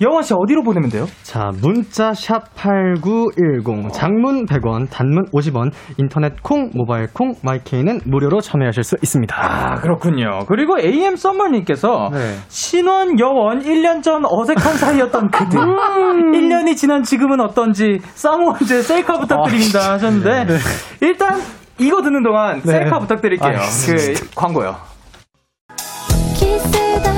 여원 씨 어디로 보내면 돼요? 자, 문자 샵 8910 장문 100원, 단문 50원, 인터넷 콩, 모바일 콩, 마이케이는 무료로 참여하실 수 있습니다. 아, 그렇군요. 그리고 AM 썸머 님께서 네. 신원 여원 1년 전 어색한 사이였던 그들. 1년이 지난 지금은 어떤지 쌍원즈 셀카 부탁드립니다 하셨는데 일단 이거 듣는 동안 네. 셀카 부탁드릴게요. 알겠습니다. 그 광고요. 키스 더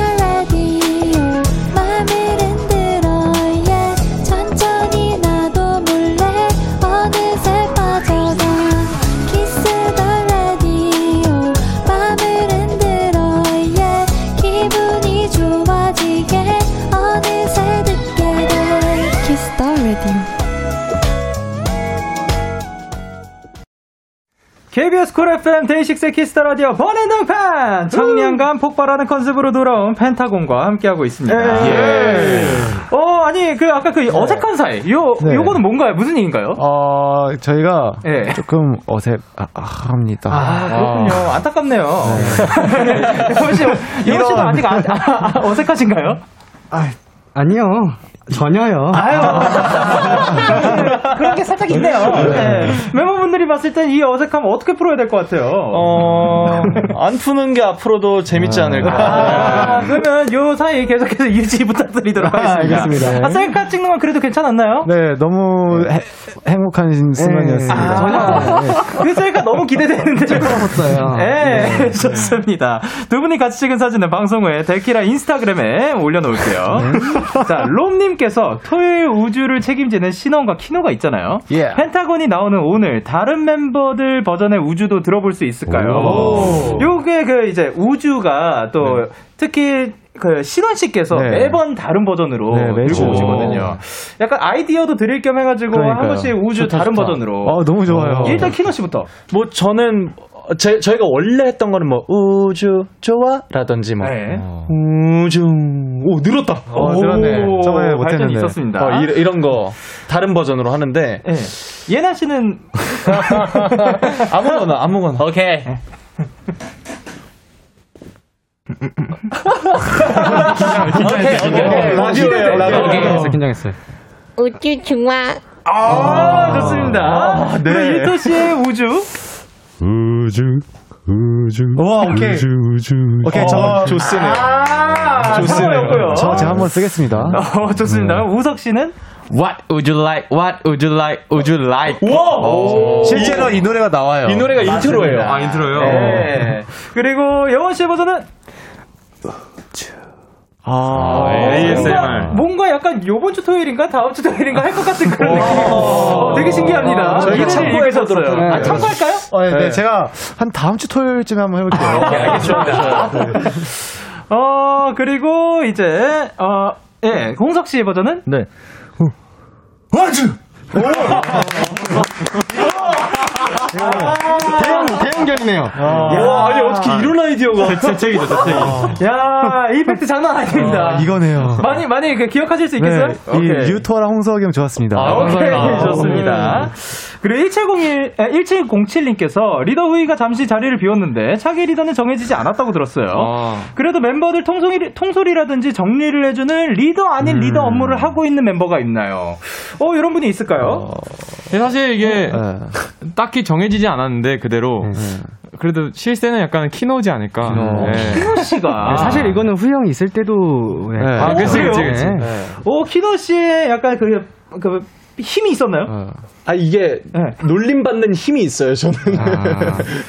KBS 쿨 FM 데이식스 키스 더 라디오 번외 등판 청량감 폭발하는 컨셉으로 돌아온 펜타곤과 함께하고 있습니다. 예. 어 아니 그 아까 그 어색한 사이 요 네. 요거는 뭔가요? 무슨 얘기인가요? 어, 저희가 예. 조금 어색합니다. 아, 그렇군요. 안타깝네요. 여원 씨, 여원 씨도 아직 안, 아, 아, 어색하신가요? 아니요. 전혀요. 아유. 그런 게 살짝 있네요. 네. 멤버분들이 봤을 땐 이 어색함 어떻게 풀어야 될 것 같아요? 어, 안 푸는 게 앞으로도 재밌지 않을까. 아, 그러면 요 사이 계속해서 유지 부탁드리도록 아, 하겠습니다. 알겠습니다. 아, 셀카 찍는 건 그래도 괜찮았나요? 네, 너무 해- 행복한 순간이었습니다. 아, 그 셀카 너무 기대되는데. 찍어봤어요. 네, 좋습니다. 두 분이 같이 찍은 사진은 방송 후에 데키라 인스타그램에 올려놓을게요. 자, 롬님께서 토요일 우주를 책임지 는 씨는 신원과 키노가 있잖아요. 예. 펜타곤이 나오는 오늘 다른 멤버들 버전의 우주도 들어볼 수 있을까요? 오. 요게 그 이제 우주가 또 특히 그 신원 씨께서 네. 매번 다른 버전으로 네. 들고 오시거든요. 약간 아이디어도 드릴 겸 해가지고 한 그러니까요. 번씩 우주 좋다, 다른 좋다. 버전으로. 어, 너무 좋아요. 일단 키노 씨부터. 뭐 저는 어, 제, 저희가 원래 했던 거는 뭐 우주 좋아라든지 뭐 네. 우주 오 늘었다. 어, 늘었네. 저번에 못했는데. 발전이 있었습니다. 어, 이, 이런 거 다른 버전으로 하는데 예. 예나 씨는 아무거나 아무거나. 오케이. 오케이, 오케이. 라디오예요, 라디오. 긴장했어, 긴장했어요. 우주 중화. 아, 좋습니다. 아, 네. 그리고 일토 씨의 우주. 우주, 우주. 와, 오케이. 우주, 우주. 오케이, 어, 저- 좋습니다. 아, 좋습니다. 저 제가 한번 쓰겠습니다. 어, 좋습니다. 우석 씨는 What would you like? What would you like? Would you like? 와! 실제로 이 노래가 나와요. 이 노래가 인트로예요. 아, 인트로요? 네. 그리고 영원 씨의 버전은 아, 뭔가, ASMR. 뭔가 약간 요번 주 토요일인가 다음 주 토요일인가 할 것 같은 그런 느낌. 어, 되게 신기합니다. 어, 저희가 이름을 참고해서 읽으셨어요. 들었어요. 아, 참고할까요? 어, 네, 네. 제가 한 다음 주 토요일쯤에 한번 해볼게요. 네, 알겠습니다. 어, 그리고 이제, 어, 예, 홍석 씨의 버전은? 네. 와주! 대형, 대형견이네요. 와, 아니 어떻게 이런 아이디어가 재책이죠, 재책이. 야, 이펙트 장난 아닙니다. 아, 이거네요. 많이, 많이 그 기억하실 수 있겠어요? 네, 이 유토랑 홍석이 형 좋았습니다. 아, 오케이. 좋습니다. 그리고 1701, 1707님께서 리더 후이가 잠시 자리를 비웠는데 차기 리더는 정해지지 않았다고 들었어요. 그래도 멤버들 통솔이, 통솔이라든지 정리를 해주는 리더 아닌 리더 업무를 하고 있는 멤버가 있나요? 어, 이런 분이 있을까요? 근데 사실 이게 딱히 정해지지 않았는데 그대로 그래도 실세는 약간 키노지 않을까. 네. 키노 씨가. 네, 사실 이거는 후이 형이 있을 때도. 네. 아, 그치, 그래요? 그치, 그치. 네. 오, 키노 씨의 약간 그, 그, 힘이 있었나요? 아 이게 놀림 받는 힘이 있어요 저는.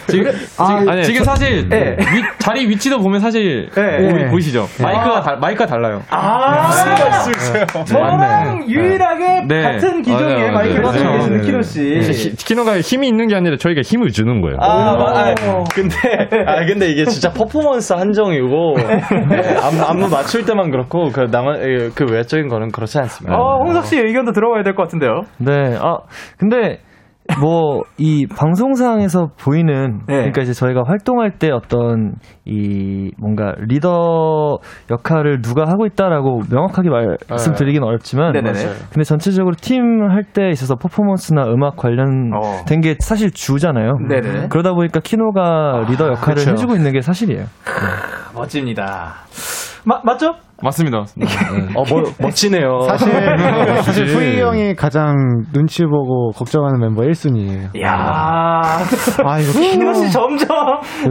지금, 지금, 아, 아니, 지금 지금 저- 사실 네. 위- 자리 위치도 보면 사실 네. 보이, 네. 보이시죠? 마이크가 달, 마이크가 달라요. 아, 무슨 말씀이세요? 저랑 유일하게 네. 같은 기종의 마이크를. 가지고 계시는 네. 키노 씨. 히- 키노가 힘이 있는 게 아니라 저희가 힘을 주는 거예요. 아, 마- 아, 근데 아 근데 이게 진짜 퍼포먼스 한정이고 네, 안무, 안무 맞출 때만 그렇고 그 나만 예, 그 외적인 거는 그렇지 않습니다. 어, 홍석 씨 의견도 들어봐야 될 것 같은데 요. 네, 아, 근데, 뭐, 이 방송상에서 보이는, 네. 그러니까 이제 저희가 활동할 때 어떤, 이, 뭔가 리더 역할을 누가 하고 있다라고 명확하게 말씀드리긴 어렵지만, 네네네. 근데 전체적으로 팀 할 때 있어서 퍼포먼스나 음악 관련된 게 사실 주잖아요. 어. 네네. 그러다 보니까 키노가 리더 역할을 그쵸. 해주고 있는 게 사실이에요. 멋집니다. 마, 맞죠? 맞습니다. 어, 뭐, 멋지네요. 사실, 사실. 후이 형이 가장 눈치 보고 걱정하는 멤버 1순위예요. 이야. 아, 이거 키노 씨 점점,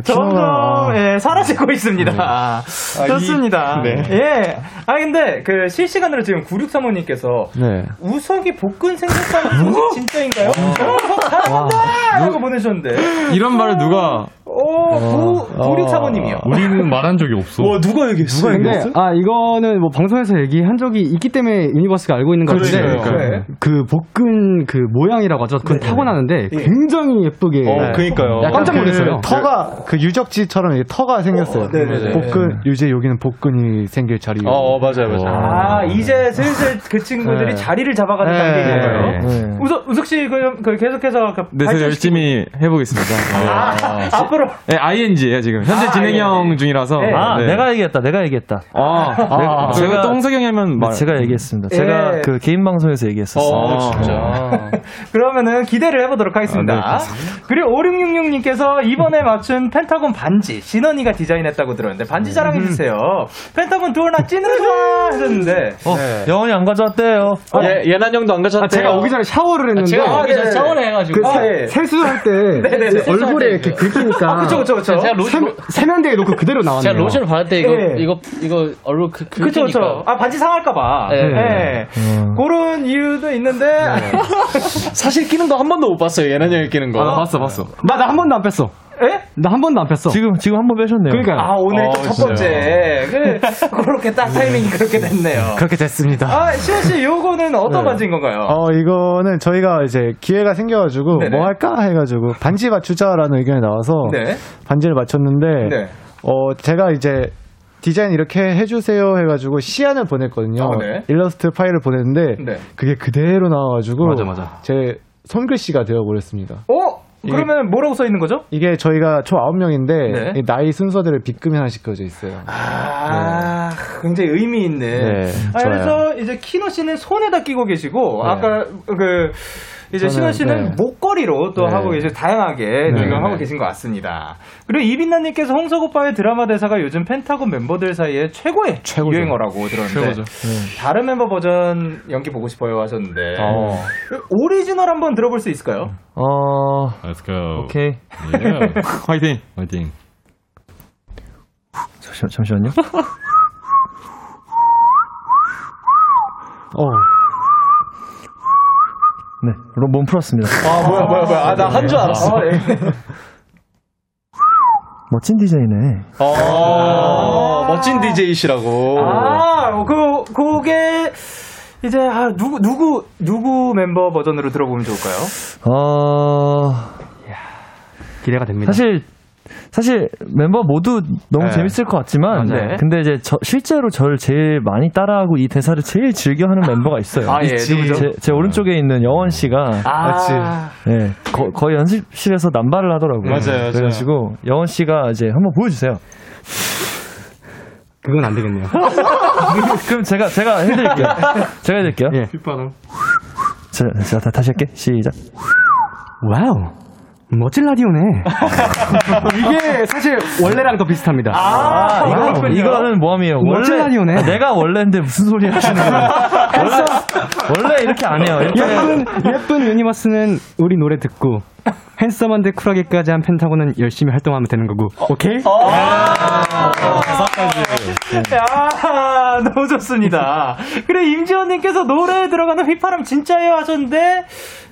점점, 키노가- 예, 사라지고 있습니다. 좋습니다. 네. 예. 아, 근데, 그, 실시간으로 지금 9635님께서, 네. 우석이 복근 생겼다는 소식 진짜인가요? 우석 사랑한다! 라고 보내주셨는데. 이런 말을 누가 오, 9635님이요. 우리는 말한 적이 없어. 와 누가 얘기했어? 근데 아 이거 는 뭐 방송에서 얘기한 적이 있기 때문에 유니버스가 알고 있는 건데 그러니까요. 네. 그 복근 그 모양이라고 하죠. 그건 타고나는데 굉장히 예쁘게 어, 그니까요. 깜짝 놀랐어요. 그 터가, 그 유적지처럼 터가 생겼어요. 네네네. 복근, 이제 여기는 복근이 생길 자리. 어, 어 맞아요 맞아요. 아, 이제 슬슬 그 친구들이 네. 자리를 잡아가는 네. 단계인가요? 네. 우석, 우석 씨, 그, 그 계속해서 그 네, 제가 열심히 해보겠습니다. 아, 앞으로. 네, ING예요 지금 현재 아, 진행형 중이라서. 네. 아, 네. 내가 얘기했다, 내가 얘기했다. 아, 내가- 제가 또 홍석이 형이 하면 말. 네, 제가 얘기했습니다. 예. 제가 그 개인 방송에서 얘기했었어요. 어 진짜. 그러면은 기대를 해보도록 하겠습니다. 아, 그리고 5666님께서 이번에 맞춘 펜타곤 반지 신원이가 디자인했다고 들었는데 반지 자랑해주세요. 펜타곤 두얼나 찐으로 좋아 하셨는데 어, 영원히 안 가져왔대요. 예 예난 형도 안 가졌대요. 아, 제가 오기 전에 샤워를 했는데 제가 오기 전에 샤워를 해가지고. 그 아, 세, 예. 세수할 때. 얼굴에 이렇게 긁히니까 아, 그쵸, 그쵸, 그쵸. 제가 로션, 세면- 세면대에 놓고 그대로 나왔네요. 제가 로션을 받을 때 이거, 예. 이거, 이거 얼굴 그, 그, 그쵸, 그쵸. 아, 반지 상할까봐. 네. 예. 그런 이유도 있는데, 사실 끼는 거 한 번도 못 봤어요. 예난 형이 끼는 거. 아, 봤어, 봤어. 나 나 한 번도 안 뺐어. 예? 나한 번도 안 폈어. 지금 지금 한 번 빼셨네요. 그러니까 아, 오늘 어, 첫 번째. 그, 그렇게 딱 타이밍이 그렇게 됐네요. 그렇게 됐습니다. 아, 시현 씨, 요거는 어떤 반지인 건가요? 어, 이거는 저희가 이제 기회가 생겨가지고 네네. 뭐 할까 해가지고 반지 맞추자라는 의견이 나와서 네. 반지를 맞췄는데 네. 어, 제가 이제 디자인 이렇게 해주세요 해가지고 시안을 보냈거든요. 어, 네. 일러스트 파일을 보냈는데 네. 그게 그대로 나와가지고 맞아, 맞아. 제 손글씨가 되어버렸습니다. 어? 그러면 뭐라고 써 있는 거죠? 이게 저희가 총 9명인데 네. 나이 순서대로 B급이 하나씩 그어져 있어요. 아, 굉장히 의미 있는. 네, 아. 그래서 이제 키노 씨는 손에다 끼고 계시고, 네. 아까 그, 이제 신원 씨는 네. 목걸이로 또 네. 하고 계시고 다양하게 네, 지금 네. 하고 계신 것 같습니다. 그리고 이빈나님께서 홍석 오빠의 드라마 대사가 요즘 펜타곤 멤버들 사이에 최고의 유행어라고 들었는데 최고죠. 다른 멤버 버전 연기 보고 싶어요 하셨는데 어. 오리지널 한번 들어볼 수 있을까요? 어, Let's go. 오케이. 예. 화이팅. 화이팅. 잠시, 잠시만요. 어. 네, 로- 몸 풀었습니다. 아, 뭐야, 뭐야, 뭐야. 아, 나 한 줄 알았어. 아, 예. 멋진 DJ네. 어, 멋진 DJ시라고. 아, 그, 그게, 이제, 아, 누구, 누구, 누구 멤버 버전으로 들어보면 좋을까요? 어, 기대가 됩니다. 사실 사실 멤버 모두 너무 네. 재밌을 것 같지만 맞아요. 근데 이제 저- 실제로 저를 제일 많이 따라하고 이 대사를 제일 즐겨하는 멤버가 있어요. 아, 예? 제, 제 오른쪽에 있는 영원 씨가 아, 네, 거, 거의 연습실에서 남발을 하더라고요. 맞아요, 맞아요. 그래가지고 영원 씨가 이제 한번 보여주세요. 그건 안 되겠네요. 그럼 제가 제가 해드릴게요. 제가 해드릴게요. 예. 자, 자 다, 다시 할게. 시작. 와우. 멋진 라디오네. 이게 사실 원래랑 더 비슷합니다. 아, 이거, 그렇군요. 이거는 모함이에요. 멋진 라디오네. 아, 내가 원래인데 무슨 소리 하시는 거예요? 원래, 원래 이렇게 안 해요. 이렇게 예쁜, 예쁜 유니버스는 우리 노래 듣고 핸섬한데 쿨하게까지 한 펜타곤은 열심히 활동하면 되는 거고 오케이? 야, 너무 좋습니다. 그래, 임지원님께서 노래에 들어가는 휘파람 진짜예요 하셨는데,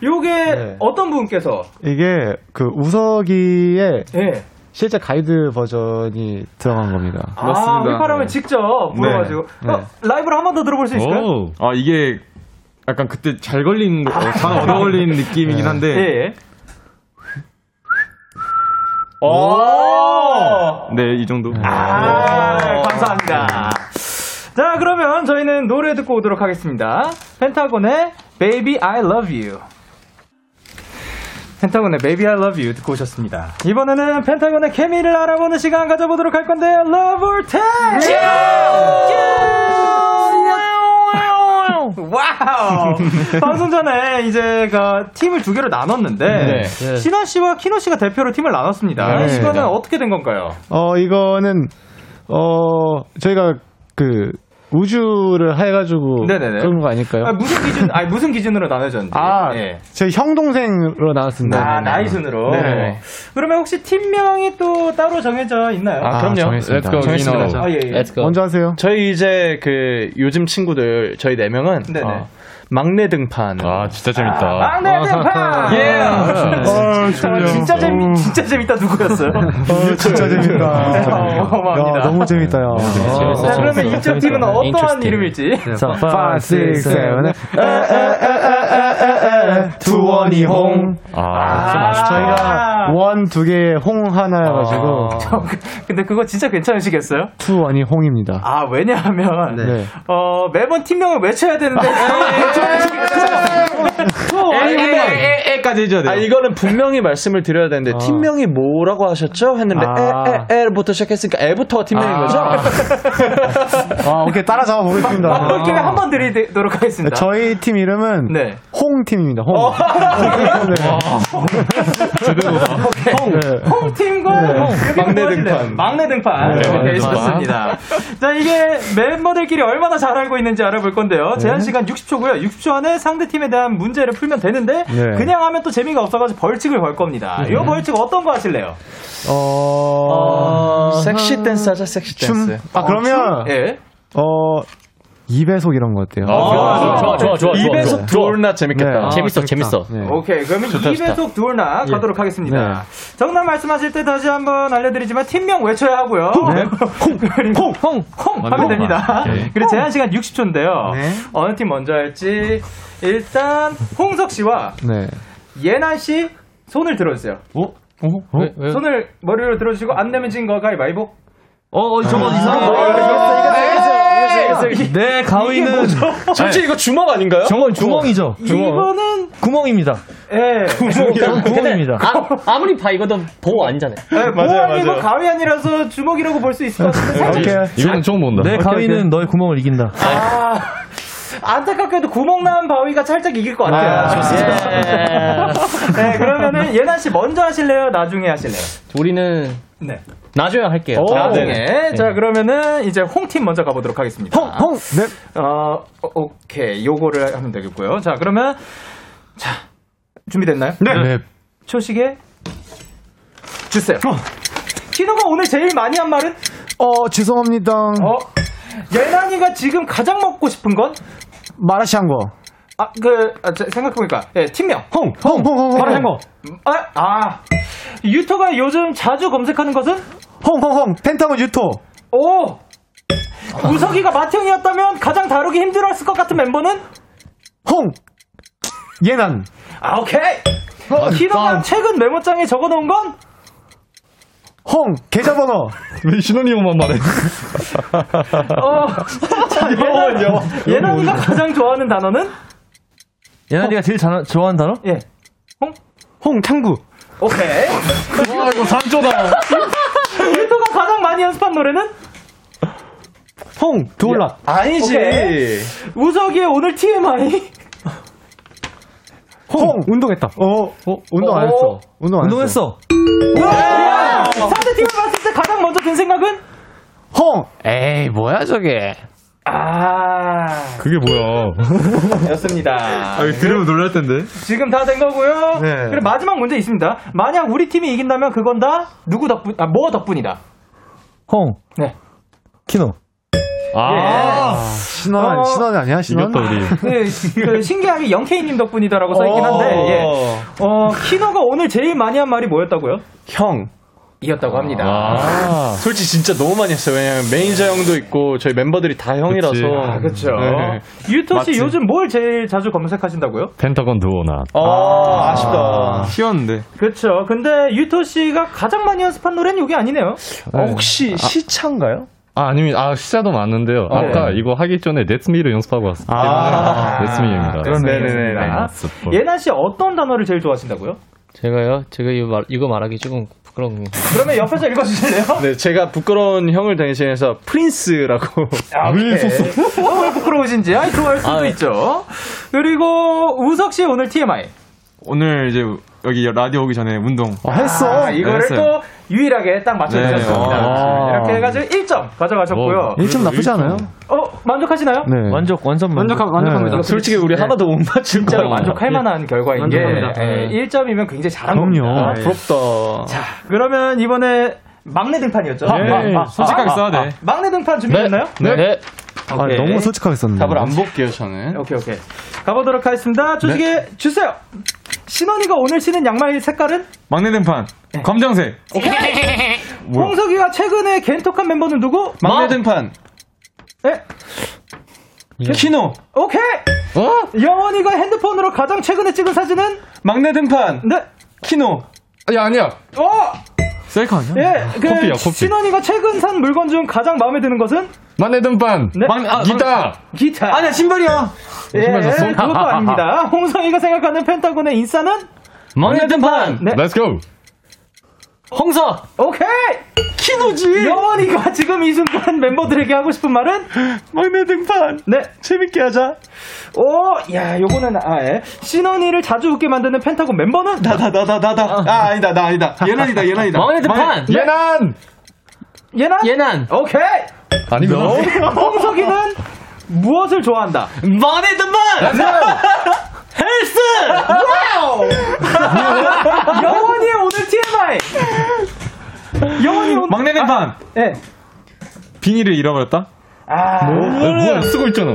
요게 네. 어떤 분께서, 이게 그 우석이의 예. 실제 가이드 버전이 들어간 겁니다. 아, 맞습니다. 휘파람을 네. 직접 불어가지고. 네. 어, 라이브로 한 번 더 들어볼 수 있을까요? 오. 아, 이게 약간 그때 잘 걸린, 거, 어, 잘 얻어 걸린 느낌이긴 한데. 예. 오! 네, 이 정도. 아, 감사합니다. 자, 그러면 저희는 노래 듣고 오도록 하겠습니다. 펜타곤의 Baby I Love You. 펜타곤의 Baby I Love You 듣고 오셨습니다. 이번에는 펜타곤의 케미를 알아보는 시간 가져보도록 할 건데요. Love or Tag! 와우! 방송 전에 이제 그 팀을 두 개로 나눴는데 네. 신원 씨와 키노 씨가 대표로 팀을 나눴습니다. 네. 이거는 어떻게 된 건가요? 어, 이거는, 어, 저희가 그, 우주를 해가지고. 네네네. 그런 거 아닐까요? 아, 무슨 기준, 아니 무슨 기준으로 나눠졌는지. 아, 예. 저희 형 동생으로 나왔습니다. 아, 나이 순으로. 네. 그러면 혹시 팀명이 또 따로 정해져 있나요? 아, 그럼요. 정했습니다. Let's go, 정했습니다. 아, 예, 예. Let's go. 먼저 하세요. 저희 이제 그 요즘 친구들 저희 네 명은 네네. 어, 막내 등판. 아, 진짜 재밌다. 막내 대파! 예. 아, 진짜, 진짜 재미, 진짜 재밌다 누구였어요? 어, 진짜 재밌다. 야, 너무 재밌다, 야. 자, 그러면 이쪽 팀은 어떠한. 이름일지? 자, 5, 6, 7, 투원이 홍. 아, 저희가 원 두 개, 홍 하나여가지고, 근데 그거 진짜 괜찮으시겠어요? 투 원이 홍입니다. 아, 왜냐하면, 네. 어, 매번 팀명을 외쳐야 되는데, 에에에까지 해줘야 돼요. 아 이거는 분명히 말씀을 드려야 되는데 팀명이 뭐라고 하셨죠? 했는데 아. 에 에 에부터 시작했으니까 에부터 팀명인 거죠? 아, 오케이, 따라잡아 보겠습니다. 바꿀 기회 한 번 드리도록 하겠습니다. 저희 팀 이름은 네. 홍팀입니다. 홍. 네. 홈팀과 네. 막내 막내 등판. 막내 등판. 네, 이렇게 막내 있었습니다. 자, 이게 멤버들끼리 얼마나 잘 알고 있는지 알아볼 건데요. 제한 시간 60초고요. 60초 안에 상대 팀에 대한 문제를 풀면 되는데 네. 그냥 하면 또 재미가 없어가지고 벌칙을 걸 겁니다. 이 벌칙 어떤 거 하실래요? 어, 섹시 댄스 하자 섹시 춤. 댄스. 아, 그러면, 예. 어, 2배속 이런 거 어때요? 아, 좋아, 좋아, 좋아, 좋아. 이배속 두올나 재밌겠다. 네. 재밌어, 아, 재밌어. 네. 오케이, 그러면 좋다, 좋다. 2배속 두올나 예. 가도록 하겠습니다. 네. 정답 말씀하실 때 다시 한번 알려드리지만 팀명 외쳐야 하고요. 네. 홍, 홍, 홍, 하면 홍. 됩니다. 오케이. 그리고 제한 시간 60초인데요. 네. 어느 팀 먼저 할지 일단 홍석 씨와 네. 예난 씨 손을 들어주세요. 어? 왜, 왜? 손을 머리로 들어주시고 안 내면 진 거 가위바위보. 어, 어 저거 아, 이상해. 이겼어. 내 가위는 솔직히 이거 주먹 아닌가요? 저건 구멍이죠. 이거는 구멍입니다. 예. 저건 구멍입니다. 아, 아무리 봐, 이거도 보호 아니잖아요. 네, 뭐 아니고 가위 아니라서 주먹이라고 볼 수 있을 것 같은데 살짝 이건 처음 본다. 내 가위는 너의 구멍을 이긴다. 아, 안타깝게도 구멍 난 바위가 살짝 이길 것 같아요. 아, 좋습니다. 네, 그러면은 예나 씨 먼저 하실래요? 나중에 하실래요? 우리는 네. 나중에 할게요. 나중에. 네. 자, 그러면은 이제 홍팀 먼저 가보도록 하겠습니다. 홍, 홍. 네. 어, 어, 오케이. 요거를 하면 되겠고요. 자, 그러면 자, 준비됐나요? 네. 초식에 주세요. 키노가 오늘 제일 많이 한 말은? 어, 죄송합니다. 어, 예난이가 지금 가장 먹고 싶은 건? 마라샹궈. 아, 그, 아, 저, 생각해보니까, 예, 팀명. 홍, 홍, 홍, 홍, 홍. 마라샹궈. 아, 아. 유토가 요즘 자주 검색하는 것은? 홍, 홍, 홍. 펜타곤 유토. 오! 우석이가 마태형이었다면 가장 다루기 힘들었을 것 같은 멤버는? 홍. 예난. 아, 오케이! 키노가 최근 메모장에 적어 놓은 건? 홍. 계좌번호. 왜 신혼이용만 말해? 어, 자, 예난, 예난이가 가장 좋아하는 단어는? 예나리가 제일 자, 좋아하는 단어? 예. 홍? 홍, 탕구. 오케이. 와, 이거 산조다. 유토가 가장 많이 연습한 노래는? 홍. 두올라. 아니지. 오케이. 우석이의 오늘 TMI? 홍. 운동했다. 어, 어, 운동 안 했어. 운동 안 했어. 운동했어. 상대팀을 봤을 때 가장 먼저 든 생각은? 홍. 에이, 뭐야, 저게. 아, 그게 뭐야? 였습니다. 아, 들으면 놀랄 텐데. 지금 다 된 거고요. 네. 그리고 마지막 문제 있습니다. 만약 우리 팀이 이긴다면 그건 다 누구 덕분, 아, 뭐 덕분이다. 홍. 네. 키노. 아, 신원, 어, 신원 아니야, 신원? 이겼다, 우리. 그, 그 신기하게 영케이님 덕분이다라고 써있긴 한데, 예. 어, 키노가 오늘 제일 많이 한 말이 뭐였다고요? 형. 이었다고 합니다. 아. 솔직히 진짜 너무 많이 했어요. 왜냐면 매니저 형도 있고 저희 멤버들이 다 형이라서. 그치. 아, 그쵸. 네. 유토 씨 맞지. 요즘 뭘 제일 자주 검색하신다고요? 펜타곤 Do or Not. 아, 아 쉽다. 쉬웠는데. 그쵸. 근데 유토 씨가 가장 많이 연습한 노래는 이게 아니네요. 어, 혹시 시차인가요? 아, 아니면, 아, 시차도 많은데요. 어, 아까 네. 이거 하기 전에 That's Me를 연습하고 왔어요. 아. That's Me입니다. 네네네. 예나 씨 어떤 단어를 제일 좋아하신다고요? 제가요? 제가 이거, 말, 이거 말하기 조금 부끄러운 게. 그러면 옆에서 읽어주실래요? 네, 제가 부끄러운 형을 대신해서 프린스라고. 아, 왜 어, 왜 부끄러우신지 아이 좋아할 수도 아, 네. 있죠. 그리고 우석 씨 오늘 TMI. 오늘 이제 여기 라디오 오기 전에 운동. 했어. 아, 이거를 했어요. 또 유일하게 딱 맞춰주셨습니다. 네, 아. 이렇게 해가지고 1점 가져가셨고요. 1점 나쁘지 않아요? 어 만족하시나요? 네. 만족, 완전 만족. 만족하- 만족합니다. 네. 솔직히 우리 하나 도 못 맞출 진짜로 거예요. 만족할 만한 결과인 게 만족합니다. 예, 1점이면 굉장히 잘한 그럼요. 겁니다. 아, 부럽다. 자, 그러면 이번에 막내 등판이었죠? 예, 솔직하게 써야 돼. 막내 등판 준비됐나요? 네. 네. 아, 오케이. 너무 솔직하게 썼네. 답을 안 볼게요, 저는. 오케이, 오케이. 가보도록 하겠습니다. 조식에 주세요. 신원이가 오늘 신은 양말 색깔은? 막내 등판. 검정색. 홍석이가 최근에 겐톡한 멤버는 누구? 막내 등판. 예? 키노. 오케이! 영원이가 핸드폰으로 가장 최근에 찍은 사진은? 막내 등판. 네. 키노. 야, 아니야. 어! 셀카 아니야? 예, 그, 커피야, 커피. 신원이가 최근 산 물건 중 가장 마음에 드는 것은? 만내 등판. 네. 막내, 아, 기타. 기타. 아니야, 신발이야. 예, 신발 샀어? 그것도 아닙니다. 홍성이가 생각하는 펜타곤의 인싸는? 막내 등판! 네. Let's go. 홍석! 오케이! 키노지! 여원이가 지금 이 순간 멤버들에게 하고 싶은 말은? 막내 등판. 네. 재밌게 하자. 오, 야, 요거는, 아, 예. 신원이를 자주 웃게 만드는 펜타곤 멤버는? 나, 나, 나, 나, 나, 나. 아, 아니다, 나 아니다. 옌안이다, 옌안이다. 막내 등판! 옌안. 옌안? 옌안! 오케이! 아니구나. 홍석이는 무엇을 좋아한다? 막내 등판! 헬스! 와우! 여원이의 오늘 TMI! 영원이 오늘. 막내 등판. 예. 비닐을 잃어버렸다? 아, 뭐, 뭐야, 쓰고 있잖아.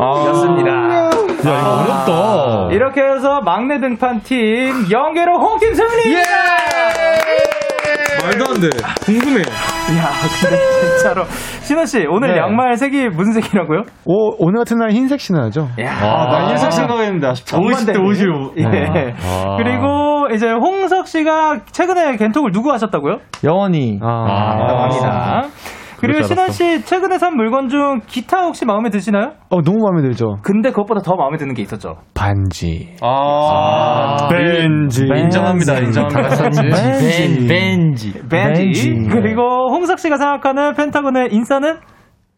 아, 였습니다. 야, 이거 어렵다. 이렇게 해서 막내 등판 팀 연계로 홍팀 승리! 예! 말도 안 돼. 궁금해. 야, 근데 진짜로. 신원 씨, 오늘 네. 양말 색이 무슨 색이라고요? 오, 오늘 같은 날 흰색 신어야죠. 야, 아, 나 흰색 생각했는데 아쉽다. 정반대. 50대 55. 예. 아. 그리고 이제 홍석 씨가 최근에 겐톡을 누구 하셨다고요? 영원히. 아, 합니다. 그리고 신원 씨 최근에 산 물건 중 기타 혹시 마음에 드시나요? 어, 너무 마음에 들죠. 근데 그것보다 더 마음에 드는 게 있었죠. 반지. 아, 벤지. 인정합니다, 인정합니다. 벤, 벤지. 벤지. 벤지. 그리고 홍석 씨가 생각하는 펜타곤의 인싸는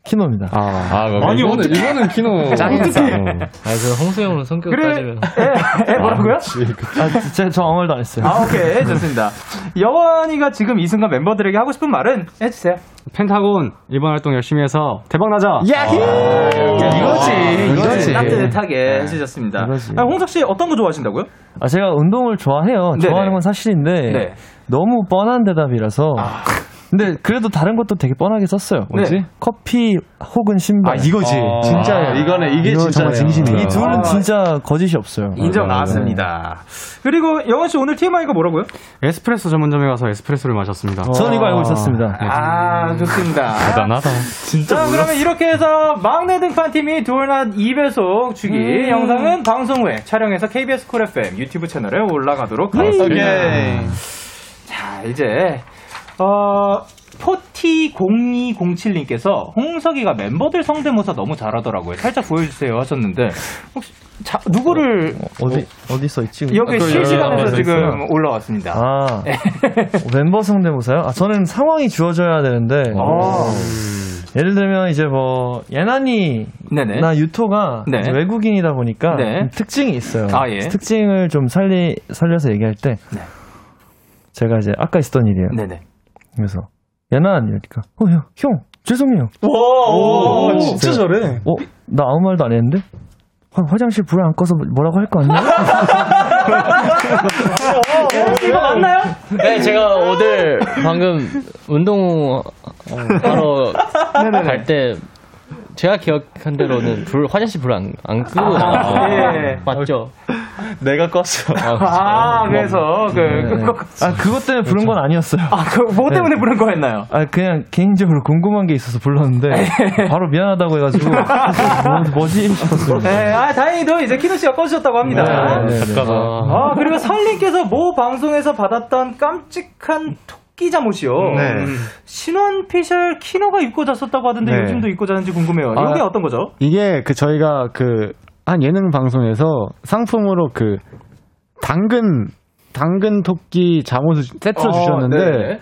키노입니다. 아, 아니, 이거는, 어떡해. 이거는 키노. 짱이다. 아, 그 홍수영은 성격 그래. 따지면. 예, 예, 뭐라고요? 아, 제가 저 아무 말도 안 했어요. 아, 오케이. 좋습니다. 영원이가 지금 이 순간 멤버들에게 하고 싶은 말은 해주세요. 펜타곤 이번 활동 열심히 해서 대박 나자. 야히! 이거지, 이거지. 따뜻하게 해주셨습니다. 이거지. 아, 홍석 씨 어떤 거 좋아하신다고요? 아, 제가 운동을 좋아해요. 네네. 좋아하는 건 사실인데 네. 너무 뻔한 대답이라서. 근데 그래도 다른 것도 되게 뻔하게 썼어요. 뭐지? 네. 커피 혹은 신발. 아, 이거지. 진짜예요. 이거네, 이게 이거. 정말 진심이에요. 이 둘은 아. 진짜 거짓이 없어요. 인정 나왔습니다. 그리고 여원 씨 오늘 TMI가 뭐라고요? 에스프레소 전문점에 가서 에스프레소를 마셨습니다. 저는 이거 알고 있었습니다. 아, 좋습니다. 대단하다. 자, 그러면 이렇게 해서 막내 등판 팀이 Do or Not 2배속 주기 영상은 방송 후에 촬영해서 KBS 쿨 FM 유튜브 채널에 올라가도록 하겠습니다. 오케이. 자, 이제 어 포티0207님께서 홍석이가 멤버들 성대모사 너무 잘하더라고요. 살짝 보여주세요 하셨는데 혹시 자, 누구를 어 디 어디 써 있지? 여기 아, 실시간에서 써 지금. 올라왔습니다. 아 멤버 성대모사요? 아 저는 상황이 주어져야 되는데 어. 예를 들면 이제 뭐 예나니. 나 유토가 네. 외국인이다 보니까 네. 좀 특징이 있어요. 아, 예. 특징을 좀 살리 살려서 얘기할 때 네. 제가 이제 아까 있었던 일이에요. 네네. 그래서 예나 이러니까 어 형, 형 죄송해요. 와, 진짜 잘해. 어 나 아무 말도 안 했는데 화, 화장실 불 안 꺼서 뭐라고 할 거 아니야? 이거 맞나요? 네, 제가 오늘 방금 운동 하러 갈 때 제가 기억한 대로는 불 화장실 불 안 안 끄고 나갔어요. 예. 맞죠? 내가 껐어. 아, 그래서 그 그거 아 그것 때문에 부른 건 아니었어요. 아, 그뭐 때문에 부른 거였나요? 아 그냥 개인적으로 궁금한 게 있어서 불렀는데 바로 미안하다고 해가지고 뭐, 뭐지 싶었어요. 네, 아, 다행히도 이제 키노 씨가 꺼주셨다고 합니다. 네, 네, 네. 아, 그리고 설님께서 모 방송에서 받았던 깜찍한 토끼 잠옷이요. 네. 음. 신원 피셜 키노가 입고 잤었다고 하던데 네. 요즘도 입고 자는지 궁금해요. 아, 이게 어떤 거죠? 이게 그 저희가 그 한 예능 방송에서 상품으로 그 당근 당근 토끼 잠옷을 세트로 어, 주셨는데 네.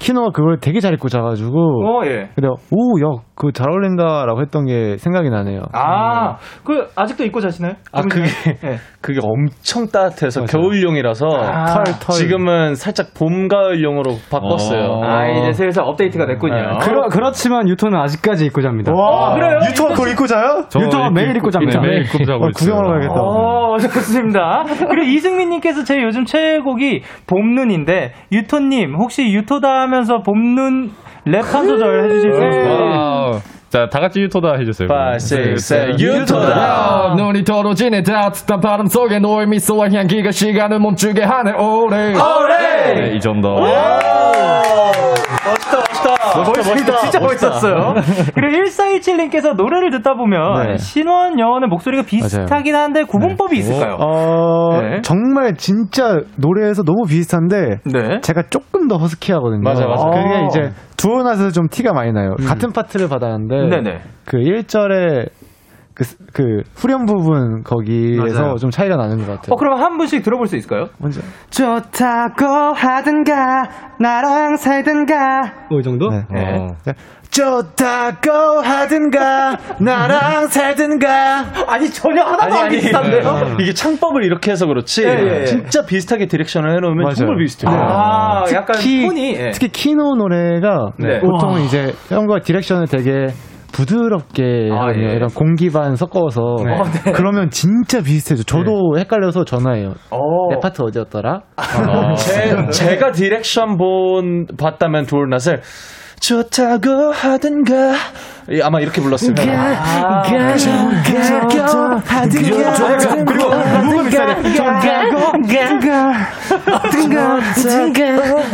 키노가 그걸 되게 잘 입고 자가지고 어, 예. 근데 오야 그거 잘 어울린다라고 했던 게 생각이 나네요. 아, 그 아직도 입고 자시나요? 아, 그게, 네. 그게 엄청 따뜻해서 겨울용이라서 아. 털, 털. 지금은 살짝 봄, 가을용으로 바꿨어요. 아, 이제 슬슬 업데이트가 됐군요. 그러, 그렇지만 유토는 아직까지 입고 잡니다. 아, 그래요? 유토가 그걸 입고 자요? 유토가 매일 입고 잡니다. 네, 매일 입고 자고 어, 있어요. 구경하러 가야겠다. 어, 좋습니다. 그리고 이승민 님께서 제 요즘 최애곡이 봄눈인데, 유토 님, 혹시 유토다 하면서 봄눈 랩 한 소절 해주실 수 있어요? 와우. 자, 다 같이 유토다 해주세요. 5, 6, 7, 유토다! 야, 눈이 떨어지네 따뜻한 바람 속에 너의 미소와 향기가 시간을 멈추게 하네 오래 오래! 네, 이 정도 멋있다. 멋있다, 진짜 멋있었어요. 그리고 1417님께서 노래를 듣다 보면 네. 신원 여원은 목소리가 비슷하긴 한데 구분법이 있을까요? 어, 네. 정말 진짜 노래에서 너무 비슷한데 네. 제가 조금 더 허스키하거든요. 맞아, 맞아. 그게 어. 이제 Do or Not에서 좀 티가 많이 나요. 같은 파트를 받았는데 네네. 그 1절에 그, 그 후렴 부분 거기에서 맞아요. 좀 차이가 나는 것 같아요. 어, 그럼 한 분씩 들어볼 수 있을까요? 먼저 좋다고 하든가 나랑 살든가 뭐이 정도? 네. 네. 좋다고 하든가 나랑 살든가 아니, 전혀 하나도 안 비슷한데요? 이게 창법을 이렇게 해서 그렇지 예, 예. 진짜 비슷하게 direction을 해놓으면 맞아요. 정말 비슷해요. 아, 약간 특히- 톤이. 예. 특히 키노 노래가 네. 보통은 이제 형과 direction을 되게 부드럽게 아, 하거든요. 예. 약간 공기 반 섞어서 네. 어, 네. 그러면 진짜 비슷해져. 저도 헷갈려서 전화해요. 어. 내 파트 어디였더라? 제, 제가 direction 본 봤다면 Do or Not을 좋다고 하든가 예, 아마 이렇게 불렀어요. 가, 가, 가, 좋다고 하든가. 그리고 가, 가, 가, 가, 좋다고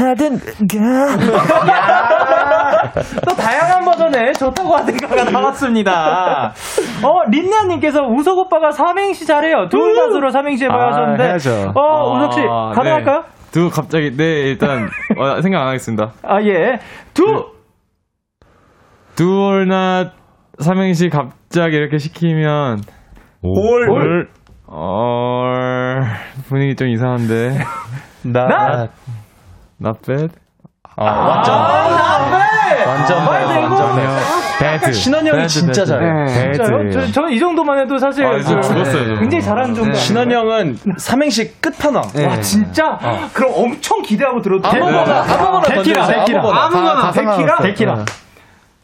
또 다양한 버전의 좋다고 하든가가 나왔습니다. 어, 린나님께서 우석 오빠가 삼행시 잘해요. 좋은 가수로 삼행시 해봐야 아, 하셨는데. 해야죠. 어, 우석 씨, 아, 가능할까요? 네. 두 갑자기 네 일단 어, 생각 안 하겠습니다. 아, 예. 두! 두올나 삼행시 갑자기 이렇게 시키면 올. 올. 어 분위기 좀 이상한데 나. Not bad 아, 완전. 완전 말 봐요, 대고. 완전. Bad. 신원 형이 bad, 진짜 bad. 잘해. 네. 진짜요? 저, 저는 이 정도만 해도 사실 아, 이제 그 죽었어요, 저. 굉장히 잘하는 정도. 신원 형은 삼행시 끝판왕. 와 진짜? 그럼 엄청 기대하고 들어도 돼요? 아무거나, 아무거나 데키라, 던져주세요, 데키라. 아무거나. 아무거나. 다- 다 데키라. 상관없어요. 데키라. 네.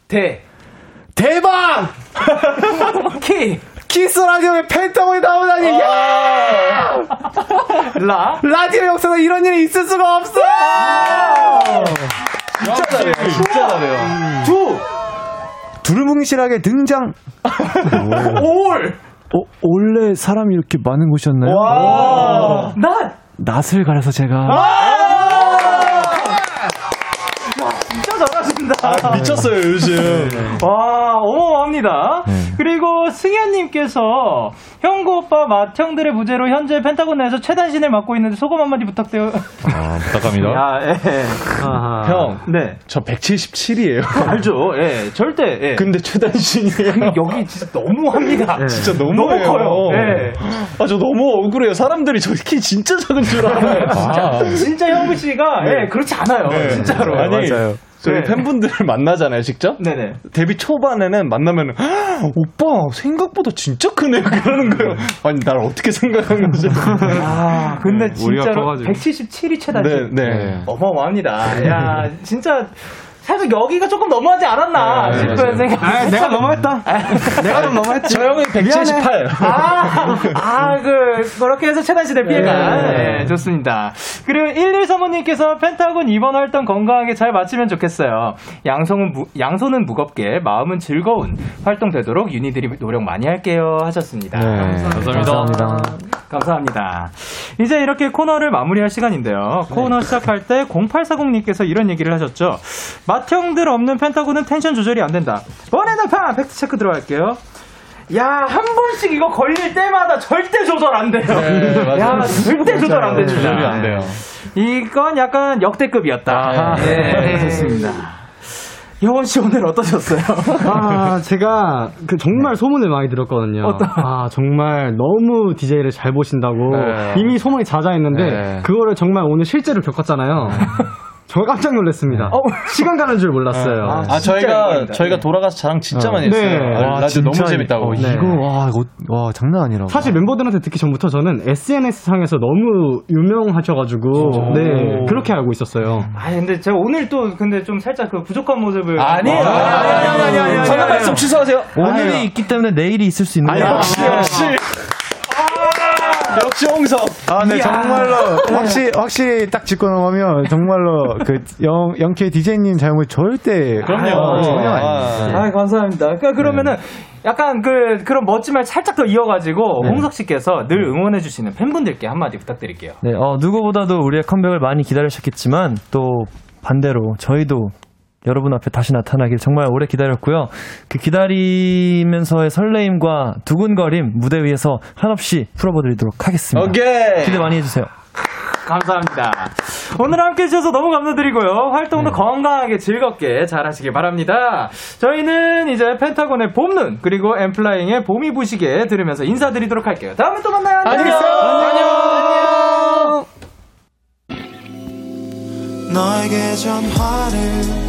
대. 대박! 키. 키스 라디오에 펜타곤이 나오다니, 야! 라. 라디오 역사가 이런 일이 있을 수가 없어! 진짜 잘해요. 진짜 잘해요. 두. 두루뭉실하게 등장. 올. 어, 원래 사람이 이렇게 많은 곳이었나요? 와. 낫. 낯을 가려서 제가. 진 짜 잘하신다. 아, 미쳤어요, 요즘. 와, 어마어마합니다. 그리고 승현님께서 형구 오빠 맏형들의 부재로 현재 펜타곤 내에서 최단신을 맡고 있는데 소감 한마디 부탁드려요. 아, 부탁합니다. 야, 예. 형, 네. 저 177이에요. 알죠? 예, 절대. 예. 근데 최단신이에요. 여기 진짜 너무합니다. 진짜 너무 너무해요. 커요. 예. 아, 저 너무 억울해요. 사람들이 저 키 진짜 작은 줄 알아요. 진짜, 진짜 형구 씨가 네. 예, 그렇지 않아요. 네. 진짜로. 아니, 저희 네. 팬분들을 만나잖아요, 직접? 네네. 데뷔 초반에는 만나면은, "헉, 오빠, 생각보다 진짜 크네요. 그러는 거예요. 아니, 날 어떻게 생각한 거죠? 아, 근데 네, 진짜로 커가지고. 177이 최단신. 네, 네. 어마어마합니다. 야, 진짜 살짝 여기가 조금 너무하지 않았나 네, 싶은. 생각. 아, 내가 너무했다. 내가 좀 너무했지. 저 형은 178. 아, 아, 그, 그렇게 해서 최단시대 피해가. 네. 네, 좋습니다. 그리고 11 사모님께서 펜타곤 이번 활동 건강하게 잘 마치면 좋겠어요. 양손은, 무, 양손은 무겁게, 마음은 즐거운 활동 되도록 유니들이 노력 많이 할게요. 하셨습니다. 감사합니다. 감사합니다. 이제 이렇게 코너를 마무리할 시간인데요. 코너 시작할 때 0840님께서 이런 얘기를 하셨죠. 맏형들 없는 펜타곤은 텐션 조절이 안 된다. 원앤더판 팩트 체크 들어갈게요. 야, 한 번씩 이거 걸릴 때마다 절대 조절 안 돼요. 네. 야, 절대 조절 안 됩니다. 조절이 안 돼요. 이건 약간 역대급이었다. 아, 네, 네. 좋습니다. 여원 씨 오늘 어떠셨어요? 아, 제가 그 정말 소문을 많이 들었거든요. 어떤- 아, 정말 너무 DJ를 잘 보신다고 네. 이미 소문이 자자했는데 네. 그거를 정말 오늘 실제로 겪었잖아요. 정말 깜짝 놀랐습니다. 시간 가는 줄 몰랐어요. 아, 저희가, 저희가 돌아가서 자랑 진짜 많이 했어요. 네. 아, 와, 라디오 너무 진짜 재밌다고. 어, 네. 이거, 와, 이거, 와, 장난 아니라고. 사실 멤버들한테 듣기 전부터 저는 SNS 상에서 너무 유명하셔가지고 네 그렇게 알고 있었어요. 아 근데 제가 오늘 또 근데 좀 살짝 그 부족한 모습을 아니에요. 아, 아니, 아니, 아니, 아니, 아니. 전화 말씀 취소하세요. 오늘이 아니에요. 있기 때문에 내일이 있을 수 있는 아니, 거예요. 역시, 역시. 역시 홍석. 아, 네, 이야. 정말로, 확실히, 확실히 딱 짚고 넘어가면, 정말로, 그, 영, 영케 DJ님 잘못 절대. 그럼요. 어, 전혀 아닙니다. 아, 감사합니다. 그러니까 그러면은 약간 그 그런 멋진 말 살짝 더 이어가지고 네. 홍석 씨께서 늘 응원해 주시는 팬분들께 한마디 부탁드릴게요. 네, 어, 누구보다도 우리의 컴백을 많이 기다리셨겠지만 또 반대로 저희도 여러분 앞에 다시 나타나길 정말 오래 기다렸고요. 그 기다리면서의 설레임과 두근거림 무대 위에서 한없이 풀어보드리도록 하겠습니다. 오케이. 기대 많이 해주세요. 감사합니다. 오늘 함께 해주셔서 너무 감사드리고요. 활동도 건강하게 즐겁게 잘 하시길 바랍니다. 저희는 이제 펜타곤의 봄눈, 그리고 엠플라잉의 봄이 부시게 들으면서 인사드리도록 할게요. 다음에 또 만나요. 안녕! 안녕! 전화를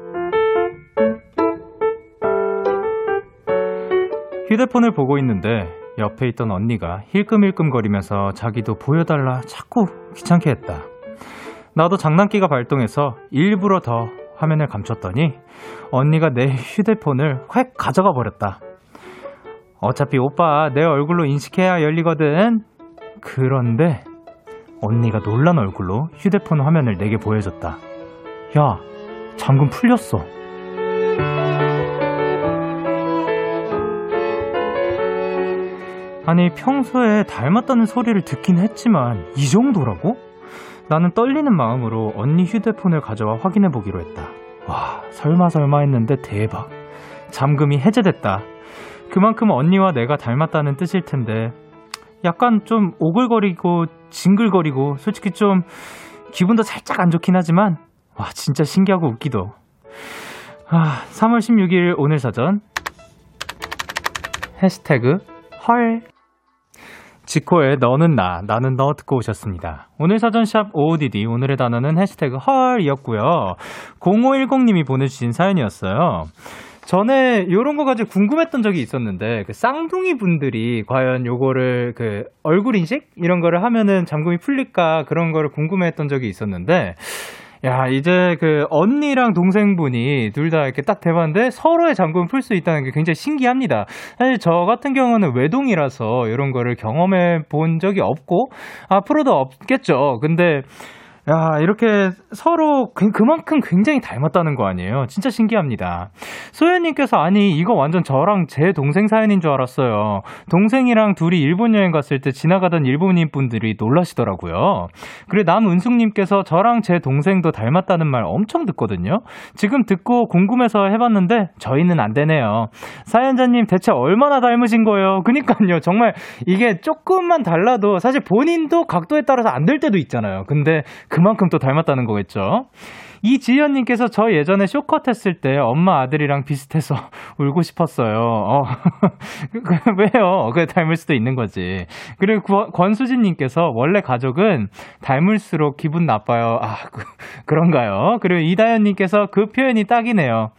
휴대폰을 보고 있는데 옆에 있던 언니가 힐끔힐끔거리면서 자기도 보여달라 자꾸 귀찮게 했다. 나도 장난기가 발동해서 일부러 더 화면을 감췄더니 언니가 내 휴대폰을 획 가져가 버렸다. 어차피 오빠 내 얼굴로 인식해야 열리거든. 그런데 언니가 놀란 얼굴로 휴대폰 화면을 내게 보여줬다. 야, 잠금 풀렸어. 아니, 평소에 닮았다는 소리를 듣긴 했지만, 이 정도라고? 나는 떨리는 마음으로 언니 휴대폰을 가져와 확인해 보기로 했다. 와, 설마 설마 했는데 대박. 잠금이 해제됐다. 그만큼 언니와 내가 닮았다는 뜻일 텐데, 약간 좀 오글거리고 징글거리고 솔직히 좀 기분도 살짝 안 좋긴 하지만 와 진짜 신기하고 웃기도 아 3월 16일 오늘 사전 해시태그 헐 지코의 너는 나, 나는 너 듣고 오셨습니다. 오늘 사전샵 OODD, 오늘의 단어는 해시태그 헐이었고요. 0510님이 보내주신 사연이었어요. 전에 요런 거 가지고 궁금했던 적이 있었는데 그 쌍둥이 분들이 과연 요거를 그 얼굴 인식 이런 거를 하면은 잠금이 풀릴까 그런 거를 궁금해했던 적이 있었는데 야 이제 그 언니랑 동생분이 둘 다 이렇게 딱 대봤는데 서로의 잠금을 풀수 있다는 게 굉장히 신기합니다. 사실 저 같은 경우는 외동이라서 이런 거를 경험해 본 적이 없고 앞으로도 없겠죠. 근데 야, 이렇게 서로 그- 그만큼 굉장히 닮았다는 거 아니에요? 진짜 신기합니다. 소연님께서, 아니, 이거 완전 저랑 제 동생 사연인 줄 알았어요. 동생이랑 둘이 일본 여행 갔을 때 지나가던 일본인 분들이 놀라시더라고요. 그리고 남은숙님께서 저랑 제 동생도 닮았다는 말 엄청 듣거든요. 지금 듣고 궁금해서 해봤는데, 저희는 안 되네요. 사연자님 대체 얼마나 닮으신 거예요? 그니까요. 정말 이게 조금만 달라도 사실 본인도 각도에 따라서 안 될 때도 있잖아요. 근데 그 만큼 또 닮았다는 거겠죠. 이지연님께서 저 예전에 숏컷 했을 때 엄마 아들이랑 비슷해서 울고 싶었어요. 어. 그- 왜요? 그 닮을 수도 있는 거지. 그리고 구- 권수진님께서 원래 가족은 닮을수록 기분 나빠요. 아, 그, 그런가요? 그리고 이다현님께서 그 표현이 딱이네요.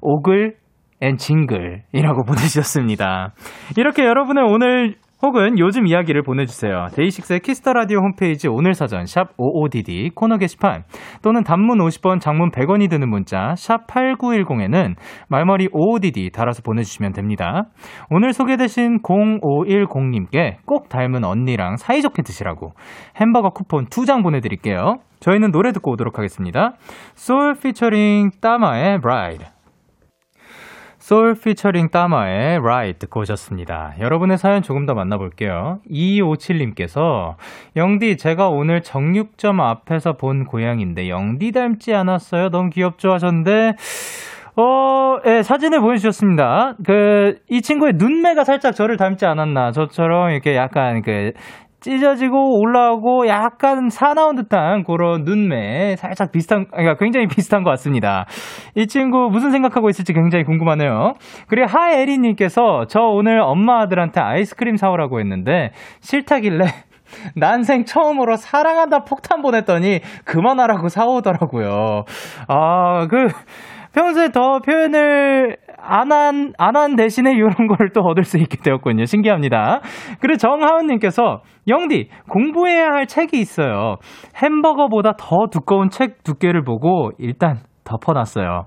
오글 and 징글이라고 보내주셨습니다. 이렇게 여러분의 오늘 혹은 요즘 이야기를 보내주세요. 데이식스의 키스 더 라디오 홈페이지 오늘 사전 샵 55DD 코너 게시판 또는 단문 50원, 장문 100원이 드는 문자 샵 8910에는 말머리 55DD 달아서 보내주시면 됩니다. 오늘 소개되신 0510님께 꼭 닮은 언니랑 사이좋게 드시라고 햄버거 쿠폰 2장 보내드릴게요. 저희는 노래 듣고 오도록 하겠습니다. 소울 피처링 따마의 Ride 소울 피처링 따마의 Ride 듣고 오셨습니다. 여러분의 사연 조금 더 만나볼게요. 2257님께서 영디 제가 오늘 정육점 앞에서 본 고양인데 영디 닮지 않았어요? 너무 귀엽죠 하셨는데 어, 예, 사진을 보내주셨습니다. 그, 이 친구의 눈매가 살짝 저를 닮지 않았나. 저처럼 이렇게 약간 그, 찢어지고 올라오고 약간 사나운 듯한 그런 눈매 살짝 비슷한 그러니까 굉장히 비슷한 것 같습니다. 이 친구 무슨 생각하고 있을지 굉장히 궁금하네요. 그리고 하에리 님께서 저 오늘 엄마 아들한테 아이스크림 사오라고 했는데 싫다길래 난생 처음으로 사랑한다 폭탄 보냈더니 그만하라고 사오더라고요. 아, 그, 평소에 더 표현을 안 한, 안한 대신에 이런 걸 또 얻을 수 있게 되었군요. 신기합니다. 그리고 정하은님께서, 영디, 공부해야 할 책이 있어요. 햄버거보다 더 두꺼운 책 두께를 보고 일단 덮어놨어요.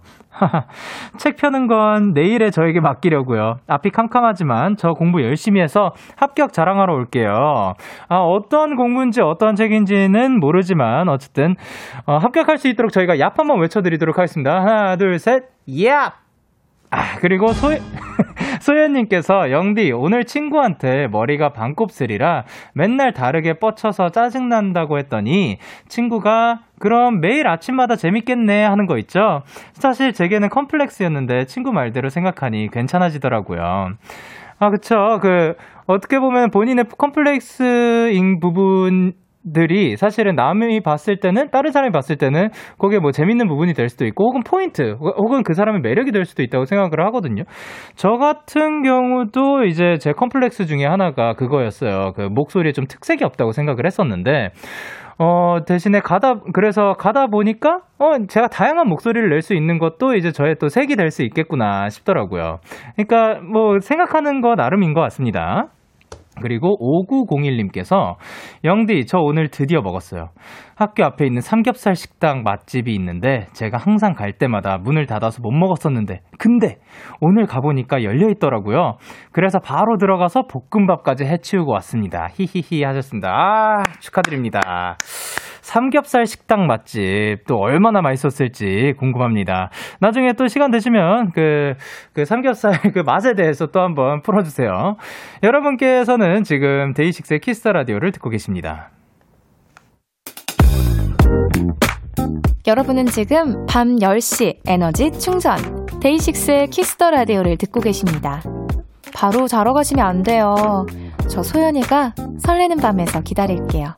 책 펴는 건 내일에 저에게 맡기려고요. 앞이 캄캄하지만 저 공부 열심히 해서 합격 자랑하러 올게요. 아, 어떤 공부인지 어떤 책인지는 모르지만 어쨌든 어, 합격할 수 있도록 저희가 얍 한번 외쳐드리도록 하겠습니다. 하나, 둘, 셋, 얍! 아, 그리고 소, 소연님께서, 영디, 오늘 친구한테 머리가 반곱슬이라 맨날 다르게 뻗쳐서 짜증난다고 했더니, 친구가, 그럼 매일 아침마다 재밌겠네 하는 거 있죠? 사실 제게는 컴플렉스였는데, 친구 말대로 생각하니 괜찮아지더라고요. 아, 그쵸. 그, 어떻게 보면 본인의 컴플렉스인 부분, 들이 사실은 남이 봤을 때는 다른 사람이 봤을 때는 그게 뭐 재밌는 부분이 될 수도 있고 혹은 포인트 혹은 그 사람의 매력이 될 수도 있다고 생각을 하거든요. 저 같은 경우도 이제 제 컴플렉스 중에 하나가 그거였어요. 그 목소리에 좀 특색이 없다고 생각을 했었는데 어, 대신에 가다, 그래서 가다 보니까, 어, 제가 다양한 목소리를 낼 수 있는 것도 이제 저의 또 색이 될 수 있겠구나 싶더라고요. 그러니까 뭐 생각하는 거 나름인 것 같습니다. 그리고 5901님께서 영디 저 오늘 드디어 먹었어요. 학교 앞에 있는 삼겹살 식당 맛집이 있는데 제가 항상 갈 때마다 문을 닫아서 못 먹었었는데 근데 오늘 가보니까 열려 있더라고요. 그래서 바로 들어가서 볶음밥까지 해치우고 왔습니다. 히히히 하셨습니다. 아 축하드립니다. 삼겹살 식당 맛집 또 얼마나 맛있었을지 궁금합니다. 나중에 또 시간 되시면 그, 그 삼겹살 그 맛에 대해서 또 한번 풀어주세요. 여러분께서는 지금 DAY6의 Kiss the Radio를 듣고 계십니다. 여러분은 지금 밤 10시 에너지 충전 DAY6의 Kiss the Radio를 듣고 계십니다. 바로 자러 가시면 안 돼요. 저 소연이가 설레는 밤에서 기다릴게요.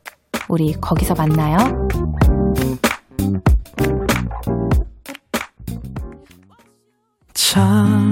우리 거기서 만나요. 참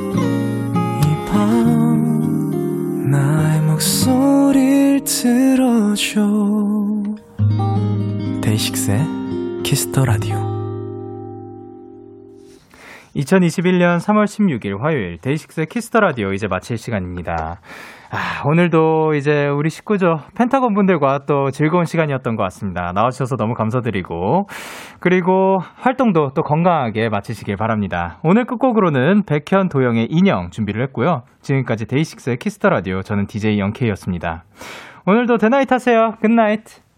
나의 목소리를 들어줘 DAY6의 Kiss the Radio 2021년 3월 16일 화요일 DAY6의 Kiss the Radio 이제 마칠 시간입니다. 아, 오늘도 이제 우리 식구죠. 펜타곤 분들과 또 즐거운 시간이었던 것 같습니다. 나와주셔서 너무 감사드리고, 그리고 활동도 또 건강하게 마치시길 바랍니다. 오늘 끝곡으로는 백현 도영의 인형 준비를 했고요. 지금까지 DAY6의 Kiss the Radio 저는 DJ Young K였습니다. 오늘도 데나잇 하세요. Good night.